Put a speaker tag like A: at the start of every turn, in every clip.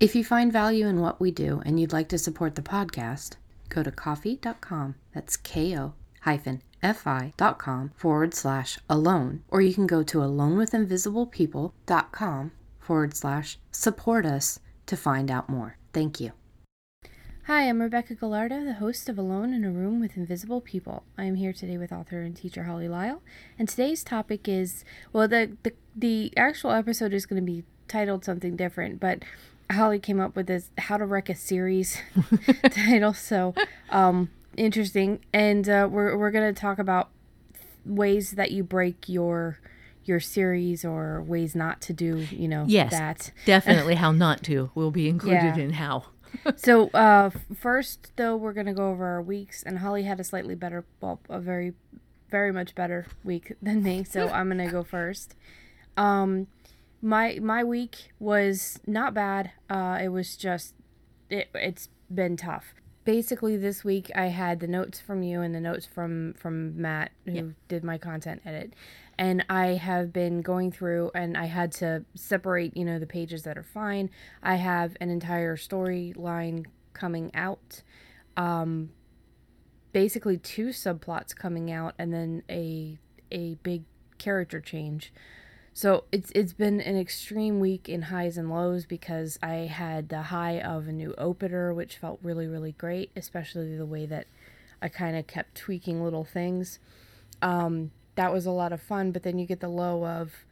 A: If you find value in what we do and you'd like to support the podcast, go to Ko-fi.com. That's ko hyphen fi.com forward slash alone, or you can go to alonewithinvisiblepeople.com forward slash support us to find out more. Thank you. Hi, I'm Rebecca Gallardo, the host of Alone in a Room with Invisible People. I am here today with author and teacher Holly Lisle, and today's topic is well, the the, the actual episode is going to be titled something different, but Holly came up with this "How to Wreck a Series" title, so um, interesting. And uh, we're we're going to talk about ways that you break your your series or ways not to do, you know,
B: Yes,
A: that.
B: definitely how not to will be included
A: Yeah.
B: in how.
A: so uh, first, though, we're gonna go over our weeks, and Holly had a slightly better, well, a very, very much better week than me. So I'm gonna go first. Um, my my week was not bad. Uh, it was just, it it's been tough. Basically, this week I had the notes from you and the notes from from Matt, who
B: Yep.
A: did my content edit, and I have been going through and I had to separate, you know, the pages that are fine. I have an entire storyline coming out. Um basically two subplots coming out and then a a big character change. So it's it's been an extreme week in highs and lows because I had the high of a new opener which felt really really great, especially the way that I kind of kept tweaking little things. Um that was a lot of fun, but then you get the low of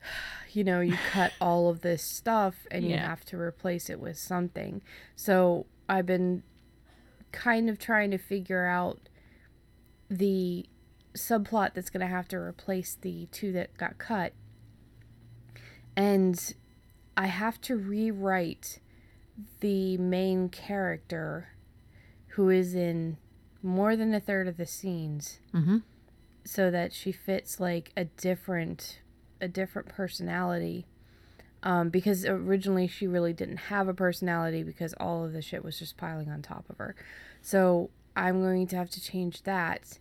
A: you know, you cut all of this stuff and you have to replace it with something. So I've been kind of trying to figure out the subplot that's going to have to replace the two that got cut. And I have to rewrite the main character who is in more than a third of the scenes
B: Mm-hmm.
A: so that she fits like a different a different personality um, because originally she really didn't have a personality because all of the shit was just piling on top of her so i'm going to have to change that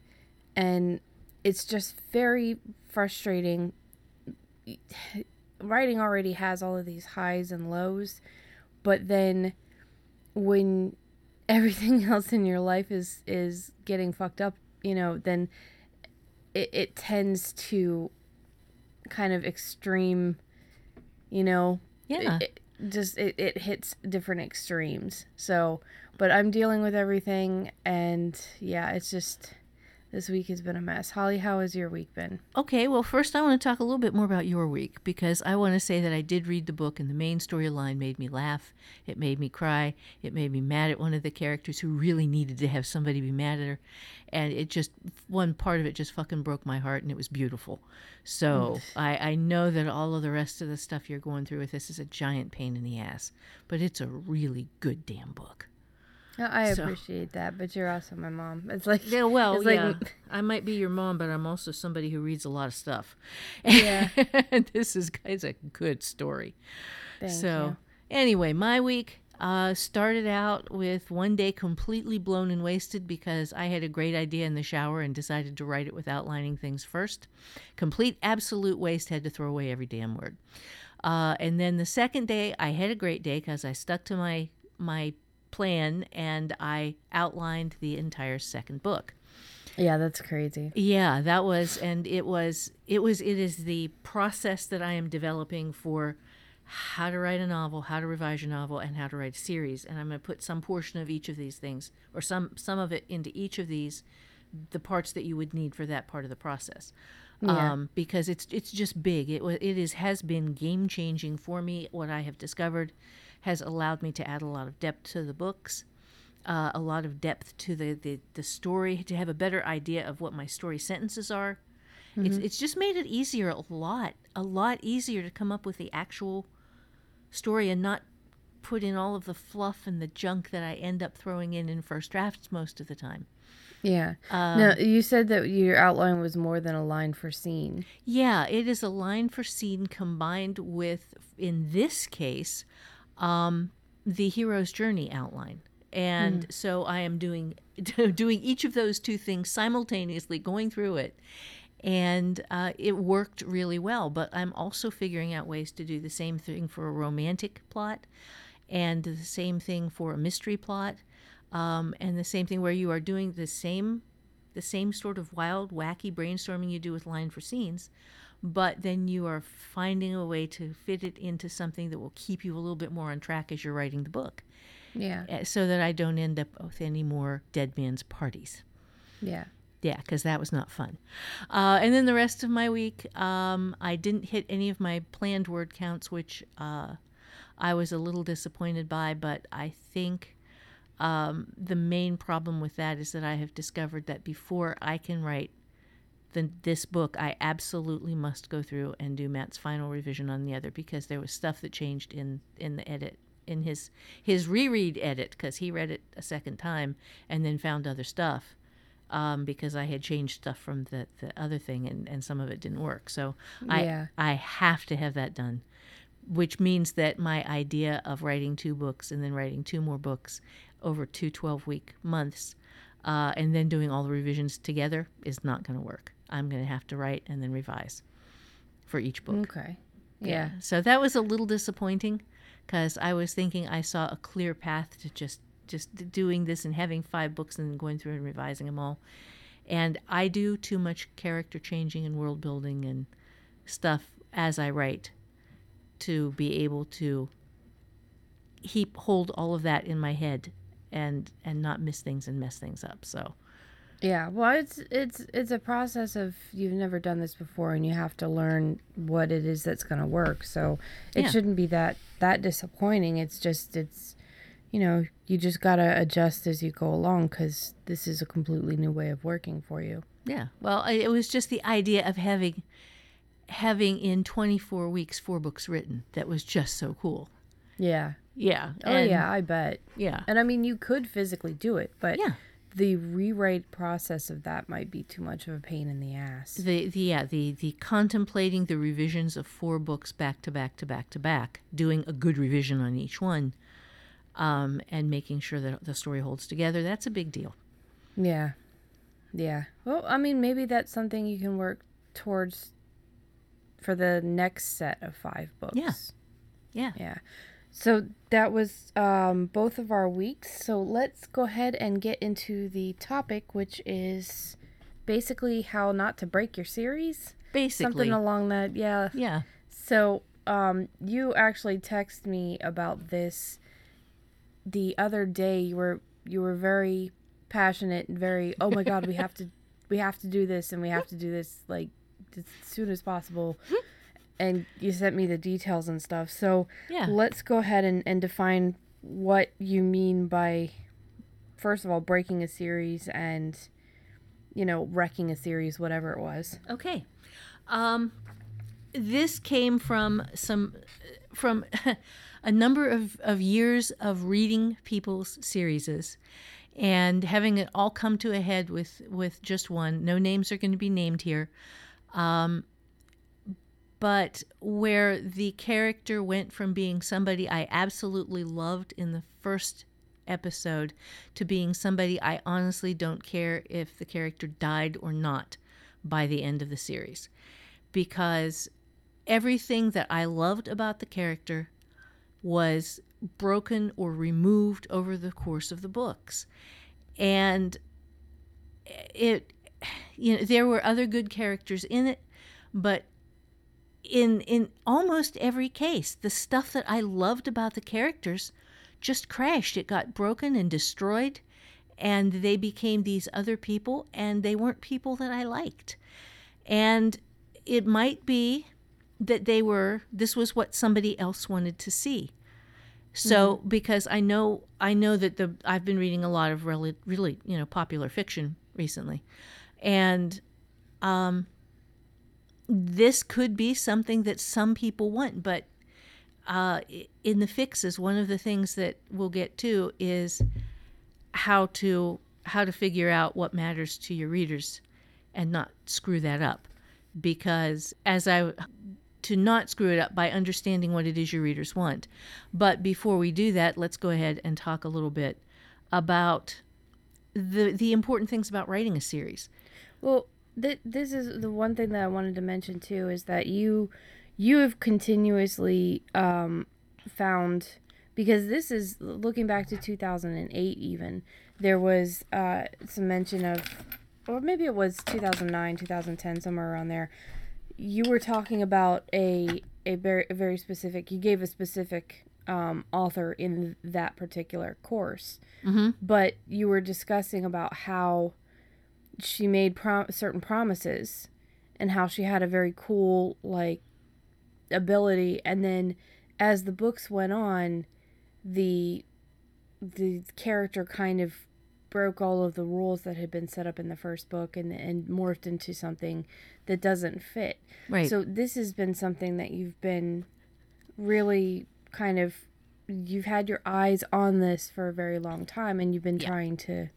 A: and it's just very frustrating. Writing already has all of these highs and lows but then when everything else in your life is is getting fucked up you know then it, it tends to kind of extreme you know?
B: Yeah.
A: it, it just it, it hits different extremes. So but i'm dealing with everything and yeah it's just this week has been a mess holly how has your week been
B: Okay, well, first I want to talk a little bit more about your week because I want to say that I did read the book and the main storyline made me laugh. It made me cry. It made me mad at one of the characters who really needed to have somebody be mad at her. And it just, one part of it just fucking broke my heart and it was beautiful. So mm. I, I know that all of the rest of the stuff you're going through with this is a giant pain in the ass, but it's a really good damn book.
A: No, i
B: So-
A: appreciate that but you're also my mom it's like
B: Yeah, well,
A: it's like
B: yeah. I might be your mom, but I'm also somebody who reads a lot of stuff.
A: Yeah.
B: and this is it's a good story.
A: Thank
B: so,
A: you.
B: anyway, my week uh, started out with one day completely blown and wasted because I had a great idea in the shower and decided to write it with outlining things first. Complete, absolute waste. Had to throw away every damn word. Uh, and then the second day, I had a great day because I stuck to my my plan and I outlined the entire second book.
A: yeah that's crazy
B: Yeah, that was and it was it was it is the process that I am developing for how to write a novel, how to revise your novel and how to write a series and I'm going to put some portion of each of these things or some some of it into each of these the parts that you would need for that part of the process.
A: Yeah.
B: Um, because it's it's just big. It it is has been game changing for me. What I have discovered has allowed me to add a lot of depth to the books uh, a lot of depth to the, the, the story, to have a better idea of what my story sentences are. It's, it's just made it easier a lot, a lot easier to come up with the actual story and not put in all of the fluff and the junk that I end up throwing in in first drafts most of the time.
A: Yeah.
B: Um,
A: now you said that your outline was more than a line for scene.
B: Yeah, it is a line for scene combined with, in this case, um, the hero's journey outline. And so I am doing doing each of those two things simultaneously, going through it, and uh, it worked really well. But I'm also figuring out ways to do the same thing for a romantic plot, and the same thing for a mystery plot, um, and the same thing where you are doing the same the same sort of wild, wacky brainstorming you do with line for scenes, but then you are finding a way to fit it into something that will keep you a little bit more on track as you're writing the book,
A: Yeah.
B: uh, so that I don't end up with any more dead man's parties.
A: Yeah.
B: Yeah, because that was not fun. Uh, and then the rest of my week, um, I didn't hit any of my planned word counts, which uh, I was a little disappointed by. But I think um, the main problem with that is that I have discovered that before I can write the, this book, I absolutely must go through and do Matt's final revision on the other because there was stuff that changed in in the edit in his his reread edit because he read it a second time and then found other stuff um, because I had changed stuff from the, the other thing and, and some of it didn't work. So
A: Yeah.
B: I I have to have that done, which means that my idea of writing two books and then writing two more books over two 12 week months uh, and then doing all the revisions together is not going to work. I'm going to have to write and then revise for each book.
A: Okay. Yeah.
B: So that was a little disappointing because I was thinking I saw a clear path to just just doing this and having five books and going through and revising them all. And I do too much character changing and world building and stuff as I write to be able to heap hold all of that in my head and and not miss things and mess things up. So
A: Yeah, well, it's it's it's a process of you've never done this before, and you have to learn what it is that's going to work. So it
B: Yeah.
A: shouldn't be that that disappointing. It's just it's, you know, you just gotta adjust as you go along because this is a completely new way of working for you.
B: Yeah. Well, it was just the idea of having having in 24 weeks four books written that was just so cool.
A: Yeah.
B: Yeah.
A: Oh
B: and-
A: yeah, I bet.
B: Yeah.
A: And I mean, you could physically do it, but
B: Yeah.
A: The rewrite process of that might be too much of a pain in the ass.
B: The, the yeah the the contemplating the revisions of four books back to back to back to back, doing a good revision on each one, um, and making sure that the story holds together. That's a big deal.
A: Yeah. Yeah. Well, I mean, maybe that's something you can work towards for the next set of five books.
B: Yeah. Yeah.
A: Yeah. So that was um, both of our weeks. So let's go ahead and get into the topic, which is basically how not to break your series.
B: Basically.
A: Something along that. Yeah.
B: yeah.
A: So, um, you actually texted me about this the other day. You were you were very passionate and very, oh my god, we have to we have to do this and we have to do this like as soon as possible. And you sent me the details and stuff. So
B: Yeah.
A: let's go ahead and, and define what you mean by first of all breaking a series and you know wrecking a series, whatever it was.
B: Okay. Um, this came from some from a number of, of years of reading people's series and having it all come to a head with with just one. No names are going to be named here. Um, but where the character went from being somebody I absolutely loved in the first episode to being somebody I honestly don't care if the character died or not by the end of the series. Because everything that I loved about the character was broken or removed over the course of the books. And it you know there were other good characters in it, but in in almost every case, the stuff that I loved about the characters just crashed. It got broken and destroyed, and they became these other people, and they weren't people that I liked. And it might be that they were this was what somebody else wanted to see. So because I know I know that the I've been reading a lot of really really you know popular fiction recently, and um, this could be something that some people want, but uh, in the fixes, one of the things that we'll get to is how to how to figure out what matters to your readers and not screw that up. Because as i to not screw it up by understanding what it is your readers want. But before we do that let's go ahead and talk a little bit about the the important things about writing a series.
A: Well, th- this is the one thing that I wanted to mention too is that you you have continuously um, found because this is looking back to 2008 even there was uh, some mention of or maybe it was 2009 2010 somewhere around there you were talking about a a very a very specific you gave a specific um, author in that particular course
B: mm-hmm.
A: but you were discussing about how she made prom- certain promises and how she had a very cool like ability. And then as the books went on the the character kind of broke all of the rules that had been set up in the first book and and morphed into something that doesn't fit.
B: Right.
A: So this has been something that you've been really kind of you've had your eyes on this for a very long time and you've been
B: Yeah.
A: trying to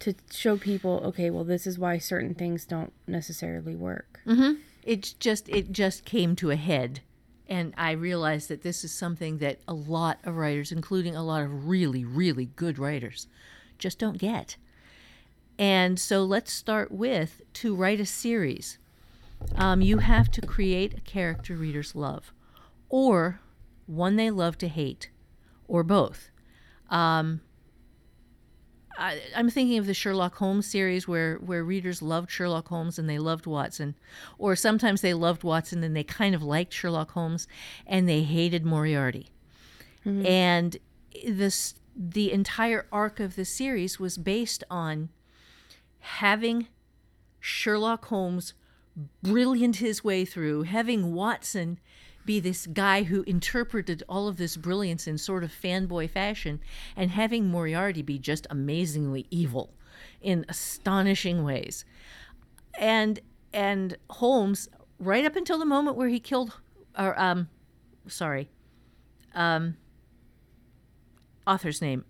A: to show people okay well this is why certain things don't necessarily work
B: Mm-hmm. It just it just came to a head, and I realized that this is something that a lot of writers, including a lot of really really good writers, just don't get. And so let's start with to write a series. Um, you have to create a character readers love, or one they love to hate, or both. Um, I, I'm thinking of the Sherlock Holmes series where, where readers loved Sherlock Holmes and they loved Watson. Or sometimes they loved Watson and they kind of liked Sherlock Holmes and they hated Moriarty. Mm-hmm. And this the entire arc of the series was based on having Sherlock Holmes brilliant his way through, having Watson be this guy who interpreted all of this brilliance in sort of fanboy fashion, and having Moriarty be just amazingly evil in astonishing ways. And and Holmes, right up until the moment where he killed, or um, sorry, um, author's name,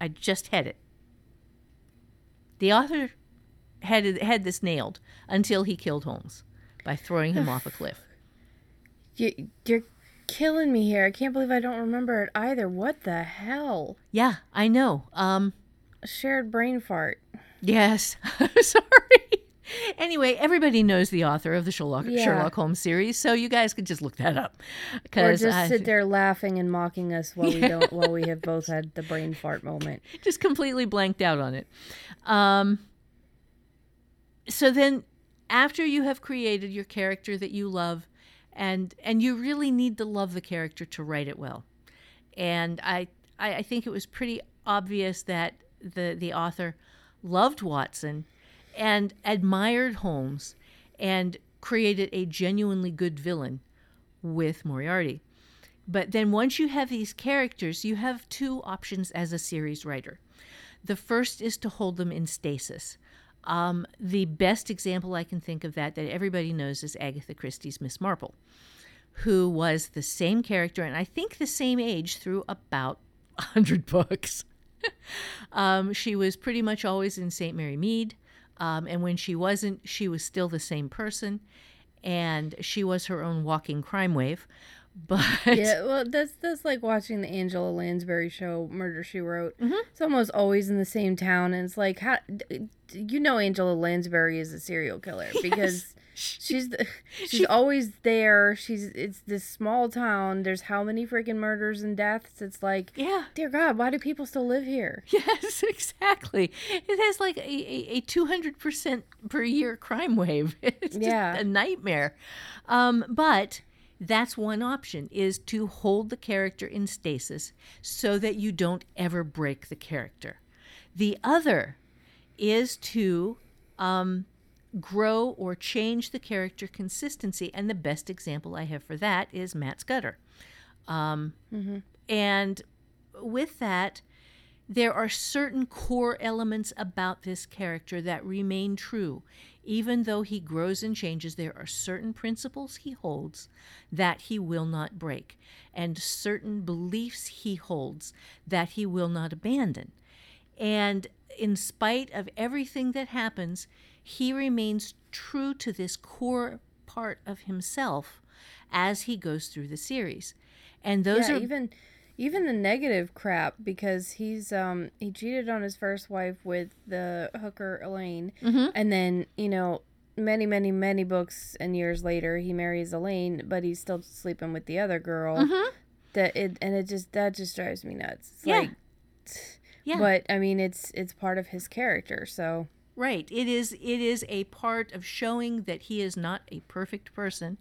B: I just had it. The author had had this nailed until he killed Holmes by throwing him off a cliff.
A: You, you're killing me here i can't believe i don't remember it either what the hell
B: Yeah, I know. Um,
A: shared brain fart
B: yes, sorry. Anyway, everybody knows the author of the Sherlock
A: Yeah.
B: Sherlock Holmes series, so you guys could just look that up.
A: or just sit there laughing and mocking us while we don't while we have both had the brain fart moment
B: just completely blanked out on it. Um, so then, after you have created your character that you love, and and you really need to love the character to write it well, and I I, I think it was pretty obvious that the the author loved Watson and admired Holmes and created a genuinely good villain with Moriarty. But then once you have these characters, you have two options as a series writer. The first is to hold them in stasis. Um, the best example I can think of that that everybody knows is Agatha Christie's Miss Marple, who was the same character and I think the same age through about a hundred books. um, she was pretty much always in St. Mary Mead, um, and when she wasn't, she was still the same person, and she was her own walking crime wave. But
A: yeah, well, that's that's like watching the Angela Lansbury show, Murder She Wrote. It's almost always in the same town, and it's like, how, you know, Angela Lansbury is a serial killer because she's the, she's
B: She-
A: always there. She's it's this small town. There's how many freaking murders and deaths? It's like,
B: yeah,
A: dear God, why do people still live here?
B: Yes, exactly. It has like a two hundred percent per year crime wave. It's just
A: Yeah.
B: a nightmare. Um, but that's one option: is to hold the character in stasis so that you don't ever break the character. The other is to um, grow or change the character consistency, and the best example I have for that is Matt Scudder. Um, And with that, there are certain core elements about this character that remain true. Even though he grows and changes, there are certain principles he holds that he will not break, and certain beliefs he holds that he will not abandon. And in spite of everything that happens, he remains true to this core part of himself as he goes through the series. And those
A: yeah,
B: are
A: even even the negative crap because he's um he cheated on his first wife with the hooker Elaine,
B: Mm-hmm.
A: and then you know many many many books and years later he marries Elaine, but he's still sleeping with the other girl.
B: Mhm.
A: That it and it just that just drives me nuts. It's
B: Yeah.
A: like,
B: yeah.
A: but I mean it's it's part of his character, so
B: Right. It is it is a part of showing that he is not a perfect person.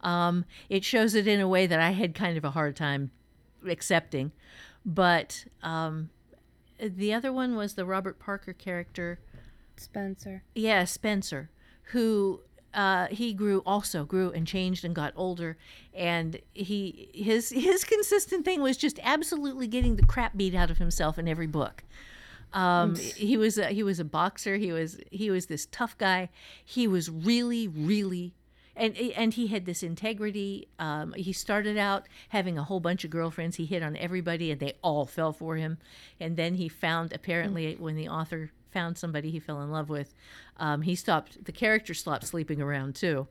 B: Um, it shows it in a way that I had kind of a hard time accepting. But um, the other one was the Robert Parker character.
A: Spenser.
B: Yeah, Spenser, who uh, he grew also grew and changed and got older, and he his his consistent thing was just absolutely getting the crap beat out of himself in every book. Um, he was a, he was a boxer. He was he was this tough guy. He was really really. And, and he had this integrity. Um, he started out having a whole bunch of girlfriends. He hit on everybody, and they all fell for him. And then he found, apparently, when the author found somebody he fell in love with, um, he stopped. The character stopped sleeping around too,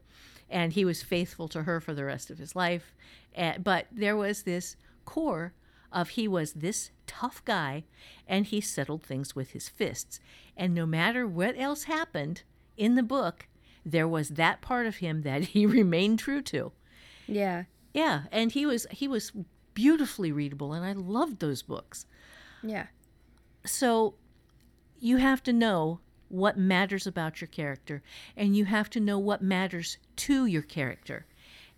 B: and he was faithful to her for the rest of his life. Uh, but there was this core of he was this tough guy, and he settled things with his fists. And no matter what else happened in the book, there was that part of him that he remained true to.
A: Yeah.
B: Yeah, and he was he was beautifully readable, and I loved those books.
A: Yeah.
B: So you have to know what matters about your character, and you have to know what matters to your character.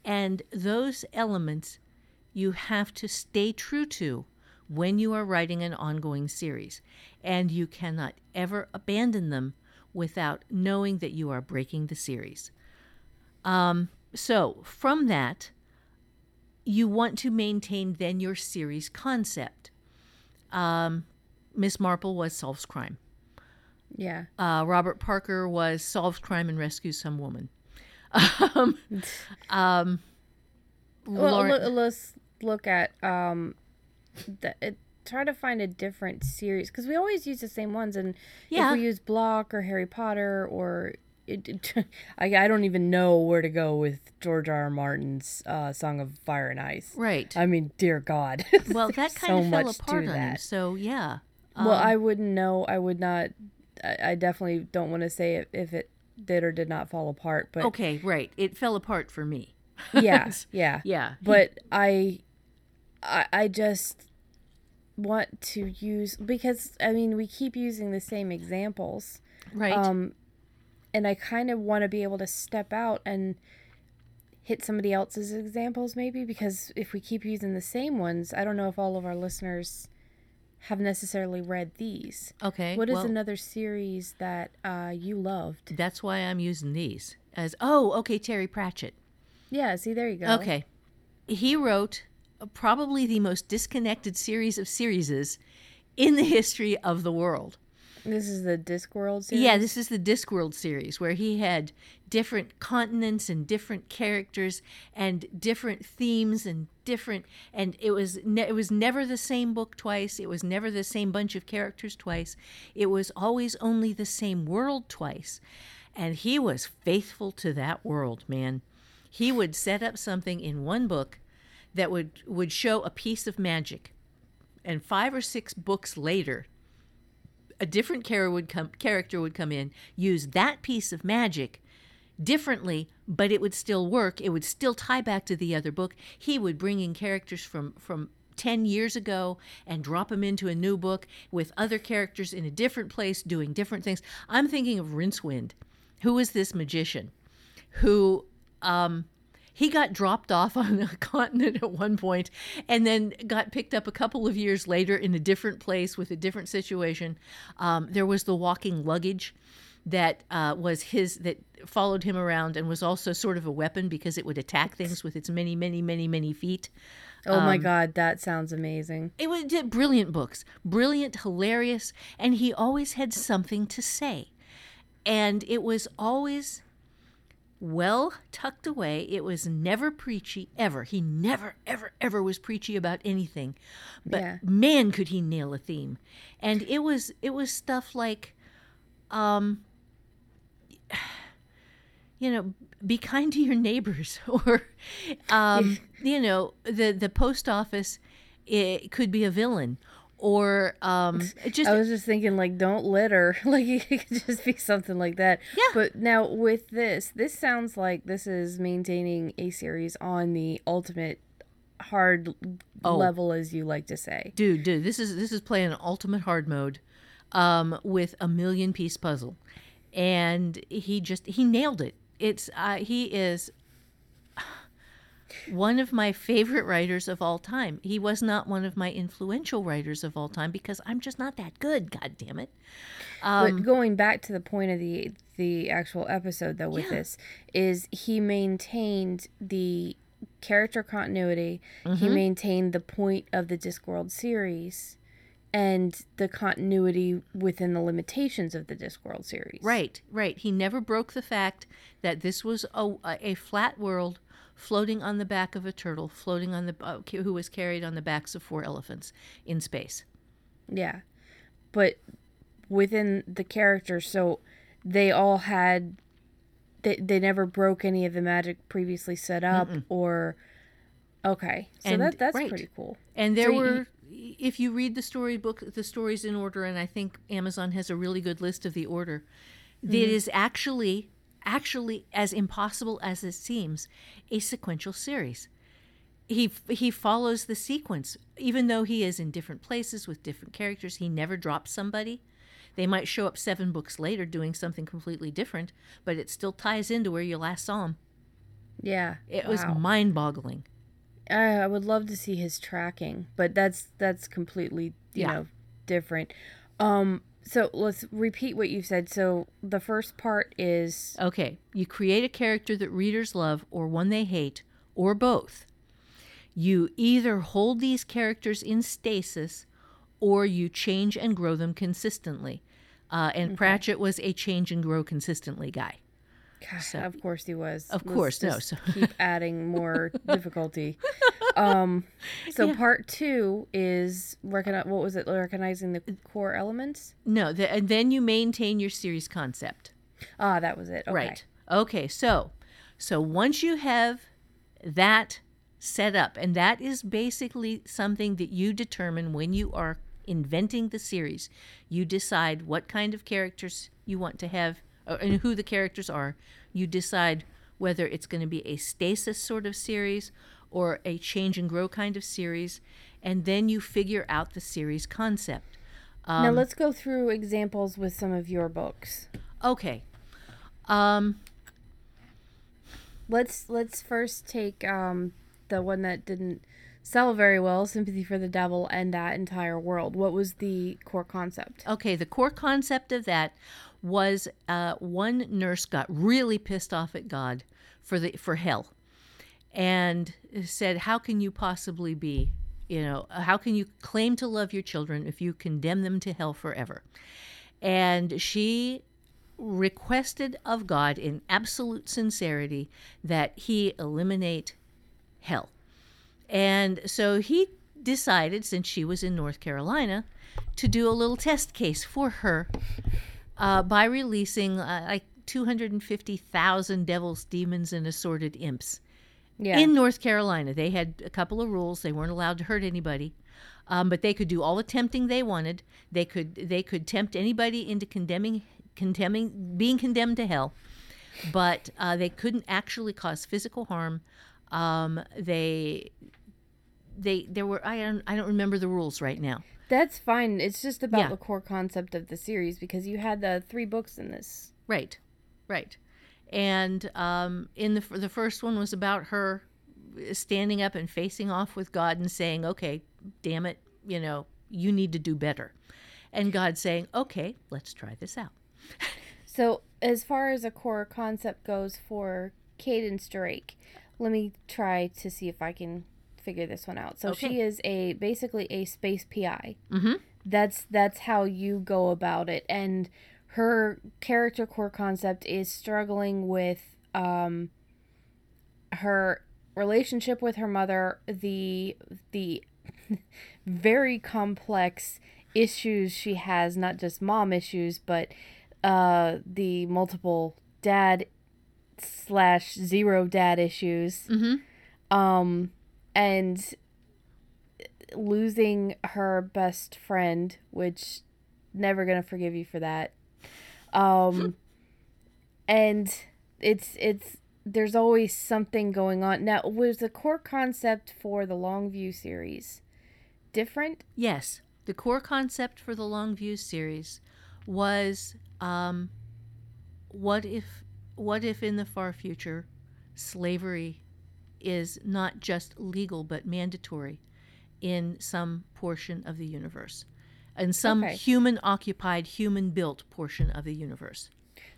B: And those elements you have to stay true to when you are writing an ongoing series. And you cannot ever abandon them without knowing that you are breaking the series. Um, so, from that, you want to maintain then your series concept. Um, Miss Marple was solves crime.
A: Yeah.
B: Uh, Robert Parker was solves crime and rescues some woman. Um, um,
A: Well,
B: Lauren-
A: let's look at um, the, it, try to find a different series because we always use the same ones, and
B: Yeah.
A: if we use Block or Harry Potter or it, it- I, I don't even know where to go with George R. R. Martin's uh, Song of Fire and Ice.
B: right.
A: I mean, dear God.
B: well, that kind
A: so
B: of fell apart on
A: that.
B: So yeah.
A: well,
B: Um,
A: I wouldn't know. I would not. I, I definitely don't want to say if, if it did or did not fall apart. But
B: okay, right. It fell apart for me.
A: yeah, yeah.
B: Yeah.
A: but I, I I just want to use because I mean we keep using the same examples
B: right.
A: um and I kind of want to be able to step out and hit somebody else's examples maybe because if we keep using the same ones I don't know if all of our listeners have necessarily read these.
B: okay.
A: What is
B: well,
A: another series that uh you loved?
B: That's why I'm using these as. Oh, okay. Terry Pratchett.
A: Yeah, see there you go.
B: Okay. He wrote probably the most disconnected series of serieses in the history of the world.
A: This is the Discworld series.
B: Yeah, this is the Discworld series where he had different continents and different characters and different themes and different and it was ne- it was never the same book twice. It was never the same bunch of characters twice. It was always only the same world twice. And he was faithful to that world, man. He would set up something in one book that would would show a piece of magic. And 5 or 6 books later, a different character would come character would come in, use that piece of magic differently, but it would still work. It would still tie back to the other book. He would bring in characters from from 10 years ago and drop them into a new book with other characters in a different place doing different things. I'm thinking of Rincewind, who is this magician who um he got dropped off on a continent at one point and then got picked up a couple of years later in a different place with a different situation. Um, there was the walking luggage that uh, was his, that followed him around and was also sort of a weapon because it would attack things with its many, many, many, many feet.
A: Oh my
B: Um,
A: god, that sounds amazing.
B: It was did brilliant books, brilliant, hilarious, and he always had something to say. And it was always well tucked away. It was never preachy ever. He never ever ever was preachy about anything. But
A: Yeah.
B: man could he nail a theme. And it was it was stuff like um you know, be kind to your neighbors or um you know, the the post office it could be a villain or um just
A: I was just thinking, like, don't litter. Like, it could just be something like that.
B: Yeah.
A: But now with this, this sounds like this is maintaining a series on the ultimate hard
B: Oh.
A: level, as you like to say.
B: dude, dude, this is this is playing ultimate hard mode um, with a million piece puzzle, and he just he nailed it. It's uh, he is one of my favorite writers of all time. He was not one of my influential writers of all time because I'm just not that good. God damn it. Um,
A: but going back to the point of the the actual episode, though, with
B: Yeah.
A: this, is he maintained the character continuity. He
B: Mm-hmm.
A: maintained the point of the Discworld series. And the continuity within the limitations of the Discworld series.
B: Right, right. He never broke the fact that this was a, a flat world floating on the back of a turtle, floating on the uh, who was carried on the backs of four elephants in space.
A: Yeah. But within the characters, so they all had they they never broke any of the magic previously set up or okay. So
B: And-
A: that that's
B: right.
A: pretty cool.
B: And there
A: So you-
B: were, if you read the storybook, the stories in order, and I think Amazon has a really good list of the order. It is actually, actually, as impossible as it seems, a sequential series. He he follows the sequence, even though he is in different places with different characters. He never drops somebody. They might show up seven books later doing something completely different, but it still ties into where you last saw him.
A: Yeah.
B: It was mind-boggling.
A: I, I would love to see his tracking, but that's that's completely you
B: Yeah.
A: know different. Um so let's repeat what you said. So the first part is
B: Okay, you create a character that readers love or one they hate, or both. You either hold these characters in stasis or you change and grow them consistently. Uh, and Pratchett was a change and grow consistently guy.
A: Gosh, of course he was.
B: Of
A: Let's
B: course, no, so-
A: keep adding more difficulty. Um so part 2 is recognize what was it recognizing the core elements?
B: No, the, and then you maintain your series concept.
A: Ah, that was it. Okay.
B: Right. Okay, so so once you have that set up and that is basically something that you determine when you are inventing the series. You decide what kind of characters you want to have and who the characters are. You decide whether it's going to be a stasis sort of series or a change and grow kind of series and then you figure out the series concept.
A: now let's go through examples with some of your books.
B: Okay. Um
A: Let's let's first take um the one that didn't sell very well, Sympathy for the Devil and that entire world. What was the core concept?
B: Okay, the core concept of that was uh, one nurse got really pissed off at God for the for hell, and said, "How can you possibly be, you know, how can you claim to love your children if you condemn them to hell forever?" And she requested of God in absolute sincerity that he eliminate hell. And so he decided, since she was in North Carolina, to do a little test case for her uh, by releasing uh, like 250,000 devils, demons, and assorted imps
A: Yeah.
B: in North Carolina. They had a couple of rules. They weren't allowed to hurt anybody. Um, but they could do all the tempting they wanted. They could they could tempt anybody into condemning condemning being condemned to hell, but uh, they couldn't actually cause physical harm. Um, they they there were I don't I don't remember the rules right now.
A: That's fine. It's just about
B: Yeah.
A: the core concept of the series because you had the three books in this.
B: Right, right. And um, in the the first one was about her standing up and facing off with God and saying, "Okay, damn it, you know, you need to do better," and God saying, "Okay, let's try this out."
A: So, as far as a core concept goes for Cadence Drake, let me try to see if I can figure this one out. So
B: Okay.
A: she is a basically a space PI.
B: Mm-hmm.
A: That's that's how you go about it, and her character core concept is struggling with um her relationship with her mother, the the very complex issues she has, not just mom issues, but uh the multiple dad slash zero dad issues
B: Mm-hmm.
A: um and losing her best friend which never gonna forgive you for that. Um and it's it's there's always something going on. Now was the core concept for the longview series different?
B: Yes, the core concept for the Longview series was um, what if what if in the far future slavery is not just legal but mandatory in some portion of the universe, in some
A: Okay.
B: human occupied, human built portion of the universe.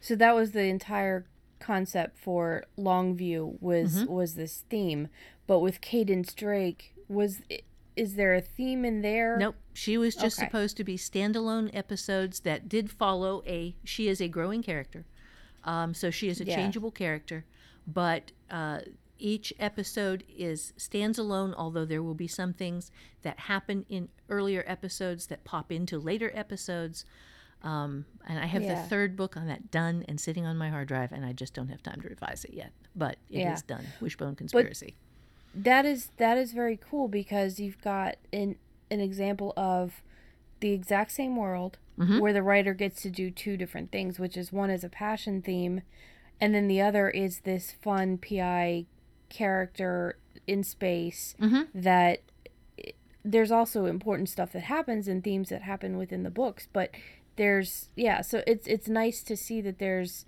A: so that was the entire concept for longview was
B: Mm-hmm.
A: was this theme but with cadence drake was is there a theme in there
B: Nope. She was just
A: Okay.
B: supposed to be standalone episodes that did follow a. She is a growing character, um, so she is a
A: Yeah.
B: changeable character, but uh, each episode is stands alone. Although there will be some things that happen in earlier episodes that pop into later episodes. Um, and I have
A: Yeah.
B: the third book on that done and sitting on my hard drive, and I just don't have time to revise it yet. But it is
A: Yeah.
B: done. Wishbone conspiracy.
A: that is that is very cool because you've got an an example of the exact same world
B: Mm-hmm.
A: where the writer gets to do two different things which is one is a passion theme and then the other is this fun pi character in space
B: Mhm.
A: that there's also important stuff that happens and themes that happen within the books but there's yeah so it's it's nice to see that there's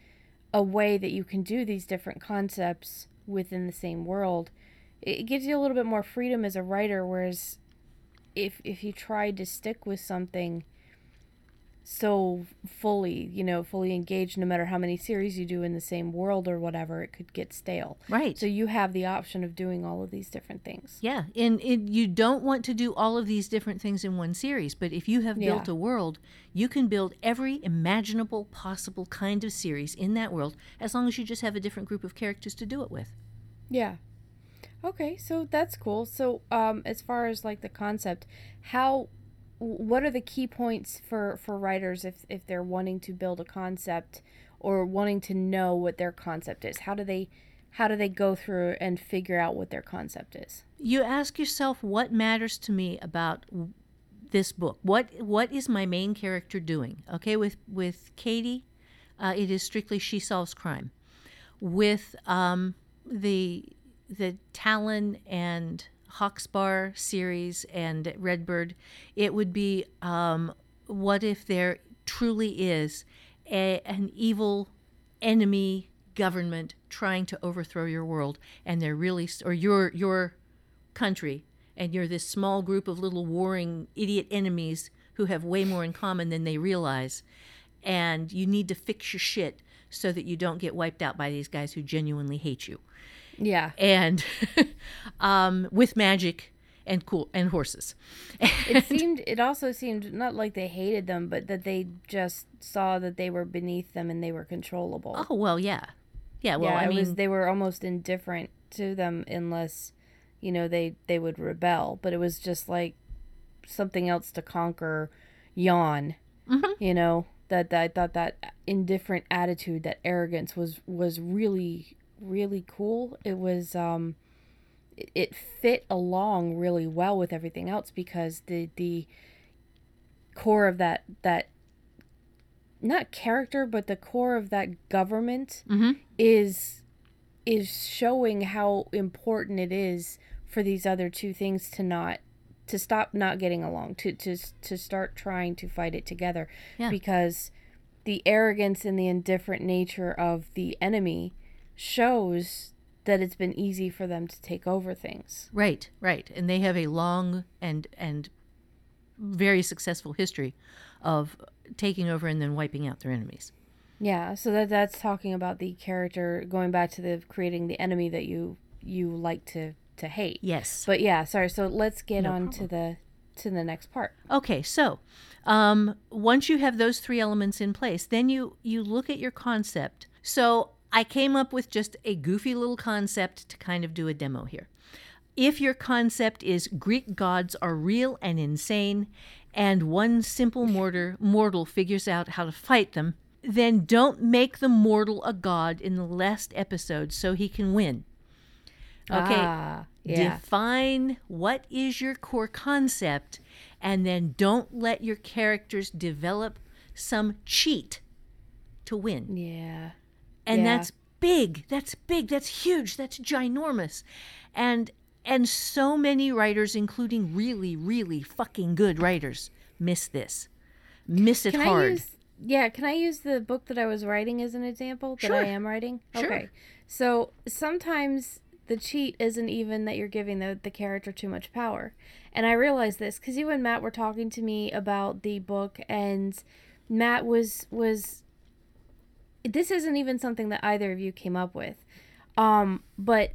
A: a way that you can do these different concepts within the same world it gives you a little bit more freedom as a writer whereas if if you tried to stick with something so fully you know fully engaged no matter how many series you do in the same world or whatever it could get stale
B: Right.
A: so you have the option of doing all of these different things
B: Yeah, and it, you don't want to do all of these different things in one series, but if you have built a world, you can build every imaginable possible kind of series in that world as long as you just have a different group of characters to do it with.
A: Yeah. Okay, so that's cool. So, um, as far as like the concept, how, what are the key points for for writers if if they're wanting to build a concept or wanting to know what their concept is? How do they, how do they go through and figure out what their concept is?
B: You ask yourself what matters to me about this book. What what is my main character doing? Okay, with with Katie, uh, it is strictly she solves crime. With um, the the Talyn and Hawkspar series and Redbird, it would be um, what if there truly is a, an evil enemy government trying to overthrow your world, and they're really or your your country, and you're this small group of little warring idiot enemies who have way more in common than they realize, and you need to fix your shit so that you don't get wiped out by these guys who genuinely hate you
A: Yeah.
B: and um, with magic and cool and horses.
A: It seemed. It also seemed not like they hated them, but that they just saw that they were beneath them and they were controllable.
B: oh well, yeah, yeah. Well,
A: yeah,
B: I mean,
A: was, they were almost indifferent to them unless, you know, they they would rebel. But it was just like something else to conquer. Yawn,
B: Mhm.
A: you know that, that I thought that indifferent attitude, that arrogance was was really really cool. It was um, it, it fit along really well with everything else because the the core of that that not character but the core of that government
B: Mhm.
A: is is showing how important it is for these other two things to not to stop not getting along to to to start trying to fight it together
B: Yeah.
A: because the arrogance and the indifferent nature of the enemy shows that it's been easy for them to take over things
B: right, right, and they have a long and and very successful history of taking over and then wiping out their enemies.
A: Yeah, so that that's talking about the character going back to the creating the enemy that you you like to to hate.
B: Yes.
A: But yeah, sorry. So let's get
B: No
A: on to the to the next part.
B: Okay, so um, once you have those three elements in place, then you you look at your concept. So I came up with just a goofy little concept to kind of do a demo here. If your concept is Greek gods are real and insane, and one simple mortar, mortal figures out how to fight them, then don't make the mortal a god in the last episode so he can win. Okay.
A: Ah, yeah.
B: Define what is your core concept and then don't let your characters develop some cheat to win.
A: yeah.
B: And
A: Yeah.
B: that's big. That's big. That's huge. That's ginormous. And and so many writers including really really fucking good writers miss this. Miss it
A: Can
B: hard.
A: I use yeah, can I use the book that I was writing as an example that
B: Sure.
A: I am writing?
B: Sure.
A: Okay. So sometimes the cheat isn't even that you're giving the, the character too much power. And I realized this because you and Matt were talking to me about the book and Matt was was this isn't even something that either of you came up with. Um, but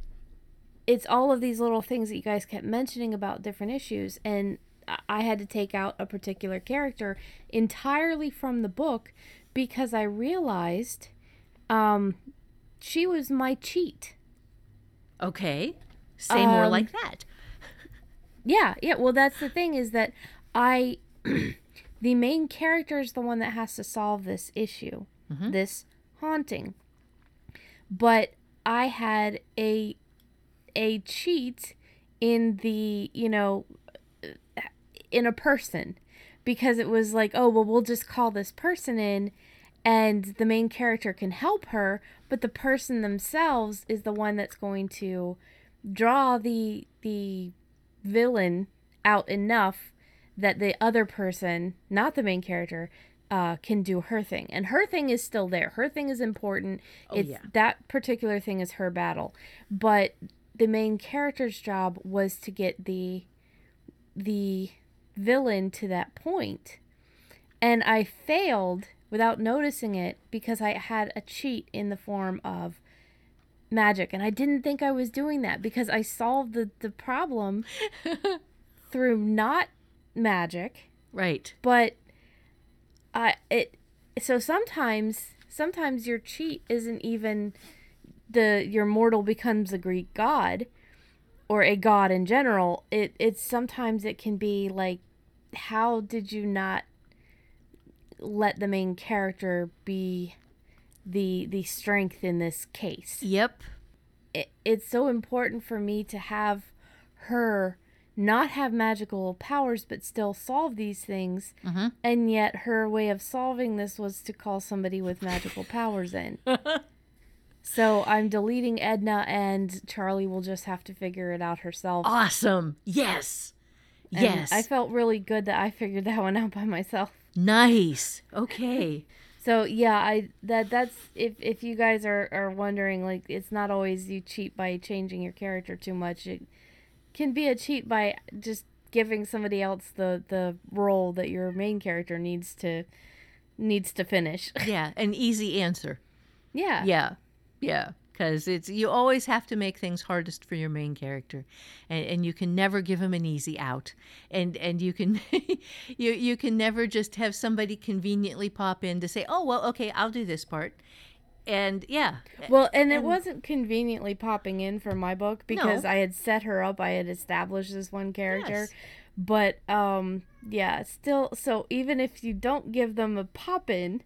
A: it's all of these little things that you guys kept mentioning about different issues and I- had to take out a particular character entirely from the book because I realized um she was my cheat.
B: okay. Say more
A: Um,
B: like that.
A: Yeah, yeah, well that's the thing is that I the main character is the one that has to solve this issue, this haunting. But I had a a cheat in the, you know, in a person because it was like, oh, well, we'll just call this person in and the main character can help her, but the person themselves is the one that's going to draw the the villain out enough that the other person, not the main character, uh, can do her thing. And her thing is still there. Her thing is important. it's
B: yeah.
A: that particular thing is her battle. But the main character's job was to get the the villain to that point. And I failed without noticing it because I had a cheat in the form of magic. And I didn't think I was doing that because I solved the, the problem through not magic,
B: Right.
A: but It so sometimes sometimes your cheat isn't even the your mortal becomes a Greek god or a god in general. It it's sometimes it can be like how did you not let the main character be the the strength in this case?
B: Yep.
A: it, it's so important for me to have her not have magical powers but still solve these things
B: Mhm.
A: and yet her way of solving this was to call somebody with magical powers in so i'm deleting edna and charlie will just have to figure it out herself
B: Awesome. Yes.
A: And
B: yes.
A: i felt really good that i figured that one out by myself
B: nice. Okay.
A: So yeah, I that that's if if you guys are are wondering like it's not always you cheat by changing your character too much. It can be a cheat by just giving somebody else the the role that your main character needs to needs to finish.
B: yeah. An easy answer.
A: yeah.
B: Yeah. Yeah. Because it's you always have to make things hardest for your main character, and, and you can never give him an easy out, and and you can you you can never just have somebody conveniently pop in to say, oh well, okay, I'll do this part, and yeah,
A: Well, and it wasn't conveniently popping in for my book because
B: No.
A: I had set her up. I had established this one character.
B: Yes.
A: But um yeah, still so even if you don't give them a pop in,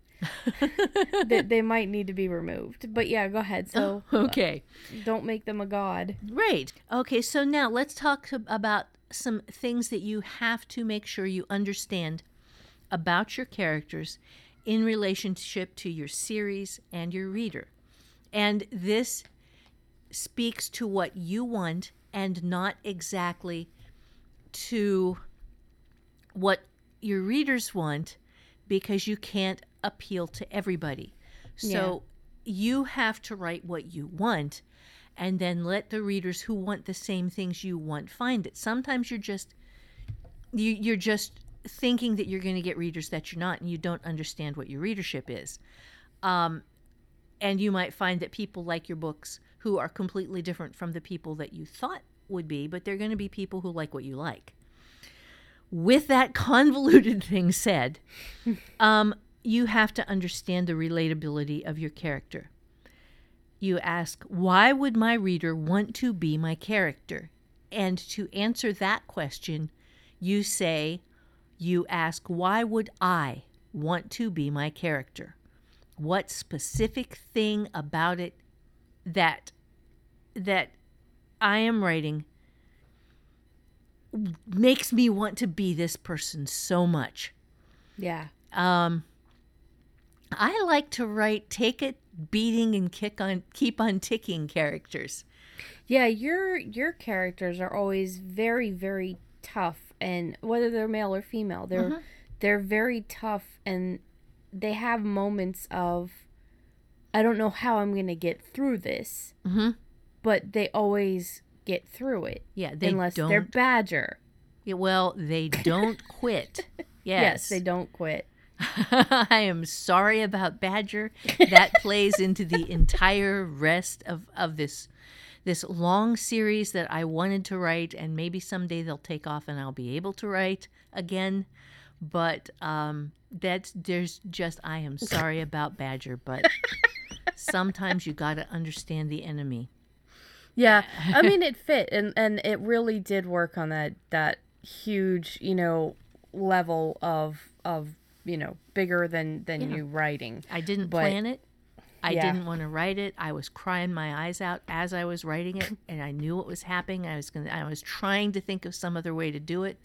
A: they, they might need to be removed. But yeah, go ahead. So
B: okay.
A: don't make them a god.
B: Great. Okay, so now let's talk about some things that you have to make sure you understand about your characters in relationship to your series and your reader. And this speaks to what you want and not exactly to what your readers want because you can't appeal to everybody. So you have to write what you want and then let the readers who want the same things you want find it. Sometimes you're just you you're just thinking that you're going to get readers that you're not and you don't understand what your readership is. Um and you might find that people like your books who are completely different from the people that you thought would be, but they're going to be people who like what you like. With that convoluted thing said, um, you have to understand the relatability of your character. You ask, why would my reader want to be my character? And to answer that question, you say, you ask, why would I want to be my character? What specific thing about it that that I am writing makes me want to be this person so much?
A: Yeah.
B: Um, I like to write take it beating and kick on keep on ticking characters.
A: Yeah, your your characters are always very very tough and whether they're male or female, they're
B: Mhm.
A: they're very tough and they have moments of I don't know how I'm going to get through this,
B: Mm-hmm.
A: but they always get through it
B: Yeah, they
A: unless
B: don't.
A: they're badger.
B: Yeah, well, they don't quit.
A: Yes.
B: Yes,
A: they don't quit.
B: I am sorry about Badger. That plays into the entire rest of, of this this long series that I wanted to write, and maybe someday they'll take off and I'll be able to write again. But um, that's there's just I am sorry about Badger, but sometimes you got to understand the enemy.
A: Yeah, I mean it fit, and and it really did work on that that huge you know level of of you know bigger than than
B: Yeah.
A: you writing.
B: I didn't
A: But-
B: plan it. I
A: Yeah.
B: didn't want to write it. I was crying my eyes out as I was writing it, and I knew what was happening. I was gonna. I was trying to think of some other way to do it,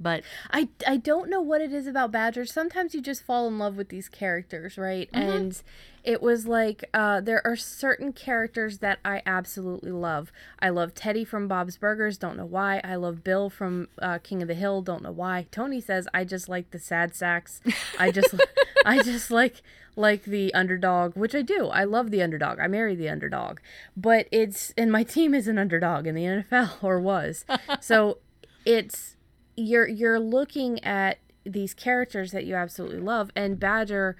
B: but
A: I I don't know what it is about Badger. Sometimes you just fall in love with these characters, right? And it was like uh, there are certain characters that I absolutely love. I love Teddy from Bob's Burgers. Don't know why. I love Bill from uh, King of the Hill. Don't know why. Tony says I just like the sad sacks. I just I just like like the underdog, which I do. I love the underdog. I marry the underdog. But it's and my team is an underdog in the NFL or was. So it's you're you're looking at these characters that you absolutely love and Badger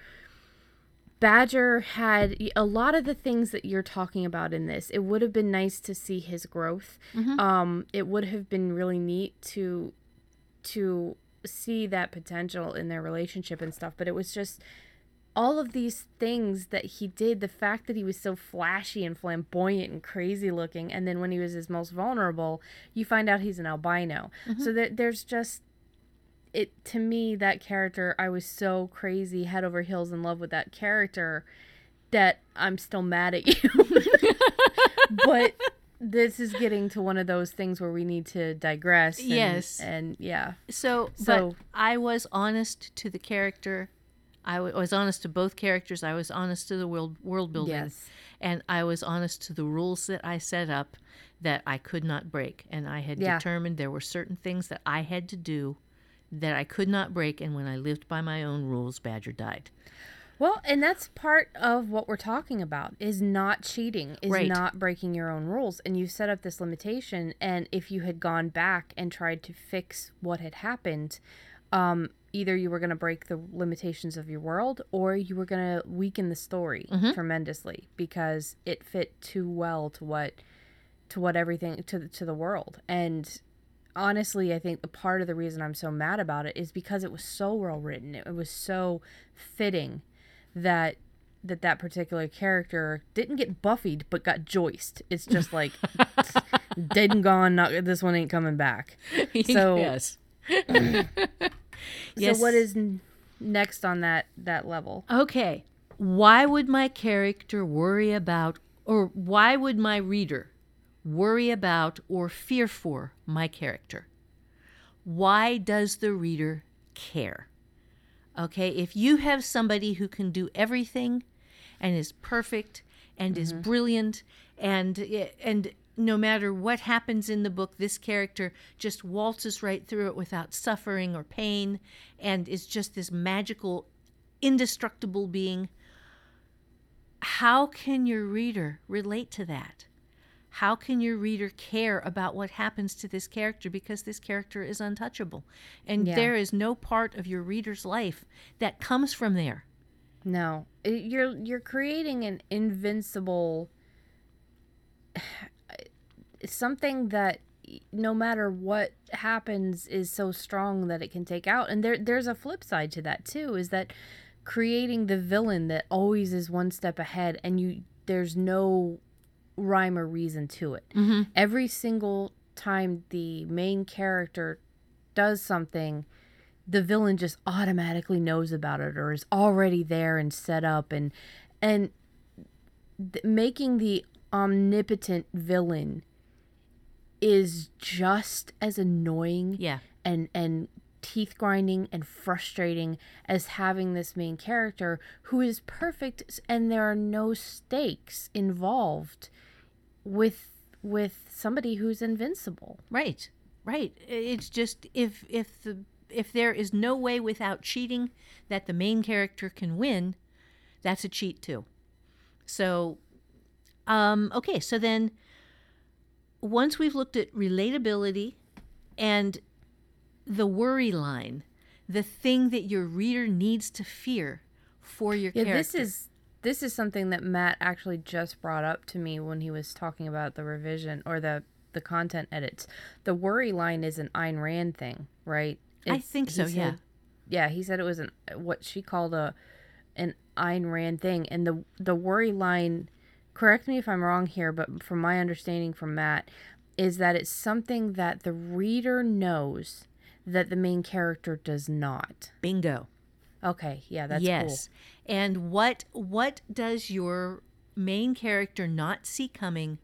A: Badger had a lot of the things that you're talking about in this. It would have been nice to see his growth. Um, it would have been really neat to to see that potential in their relationship and stuff. But it was just all of these things that he did. The fact that he was so flashy and flamboyant and crazy looking, and then when he was his most vulnerable, you find out he's an albino. Mm-hmm. So there, there's just it to me that character i was so crazy head over heels in love with that character that i'm still mad at you but this is getting to one of those things where we need to digress and,
B: Yes.
A: and yeah
B: so,
A: So-
B: but I was honest to the character. I w- was honest to both characters. I was honest to the world world building,
A: Yes.
B: and I was honest to the rules that I set up that I could not break. And I had
A: Yeah.
B: determined there were certain things that I had to do that I could not break. And when I lived by my own rules, Badger died.
A: well and that's part of what we're talking about is not cheating is
B: Right.
A: not breaking your own rules and you set up this limitation and if you had gone back and tried to fix what had happened um, either you were going to break the limitations of your world or you were going to weaken the story mm-hmm. tremendously because it fit too well to what to what everything to the- to the world. And honestly i think the part of the reason i'm so mad about it is because it was so well written. It, it was so fitting that that that particular character didn't get buffied but got joiced. It's just like dead and gone not this one ain't coming back. So-
B: yes.
A: so what is n- next on that that level
B: Okay. Why would my character worry about, or why would my reader worry about or fear for my character? Why does the reader care? Okay, if you have somebody who can do everything and is perfect and is mm-hmm. brilliant and eh, and no matter what happens in the book this character just waltzes right through it without suffering or pain and is just this magical indestructible being. How can your reader relate to that? How can your reader care about what happens to this character because this character is untouchable? And
A: Yeah.
B: there is no part of your reader's life that comes from there.
A: No, you're you're creating an invincible something that no matter what happens is so strong that it can take out. And there there's a flip side to that too is that creating the villain that always is one step ahead and you there's no rhyme or reason to it.
B: Mm-hmm.
A: Every single time the main character does something, the villain just automatically knows about it or is already there and set up and and th- making the omnipotent villain is just as annoying
B: Yeah.
A: and and teeth grinding and frustrating as having this main character who is perfect and there are no stakes involved with with somebody who's invincible.
B: Right. Right. It's just if if the if there is no way without cheating that the main character can win, that's a cheat too. So um okay, so then once we've looked at relatability and the worry line, the thing that your reader needs to fear for your
A: Yeah,
B: character.
A: this is this is something that Matt actually just brought up to me when he was talking about the revision or the the content edits. The worry line is an Ayn Rand thing, right?
B: I think so, yeah.
A: Yeah, he said it was an what she called a an Ayn Rand thing, and the the worry line. Correct me if I'm wrong here, but from my understanding from Matt, is that it's something that the reader knows that the main character does not.
B: bingo.
A: Okay, yeah, that's
B: yes. And what what does your main character not see coming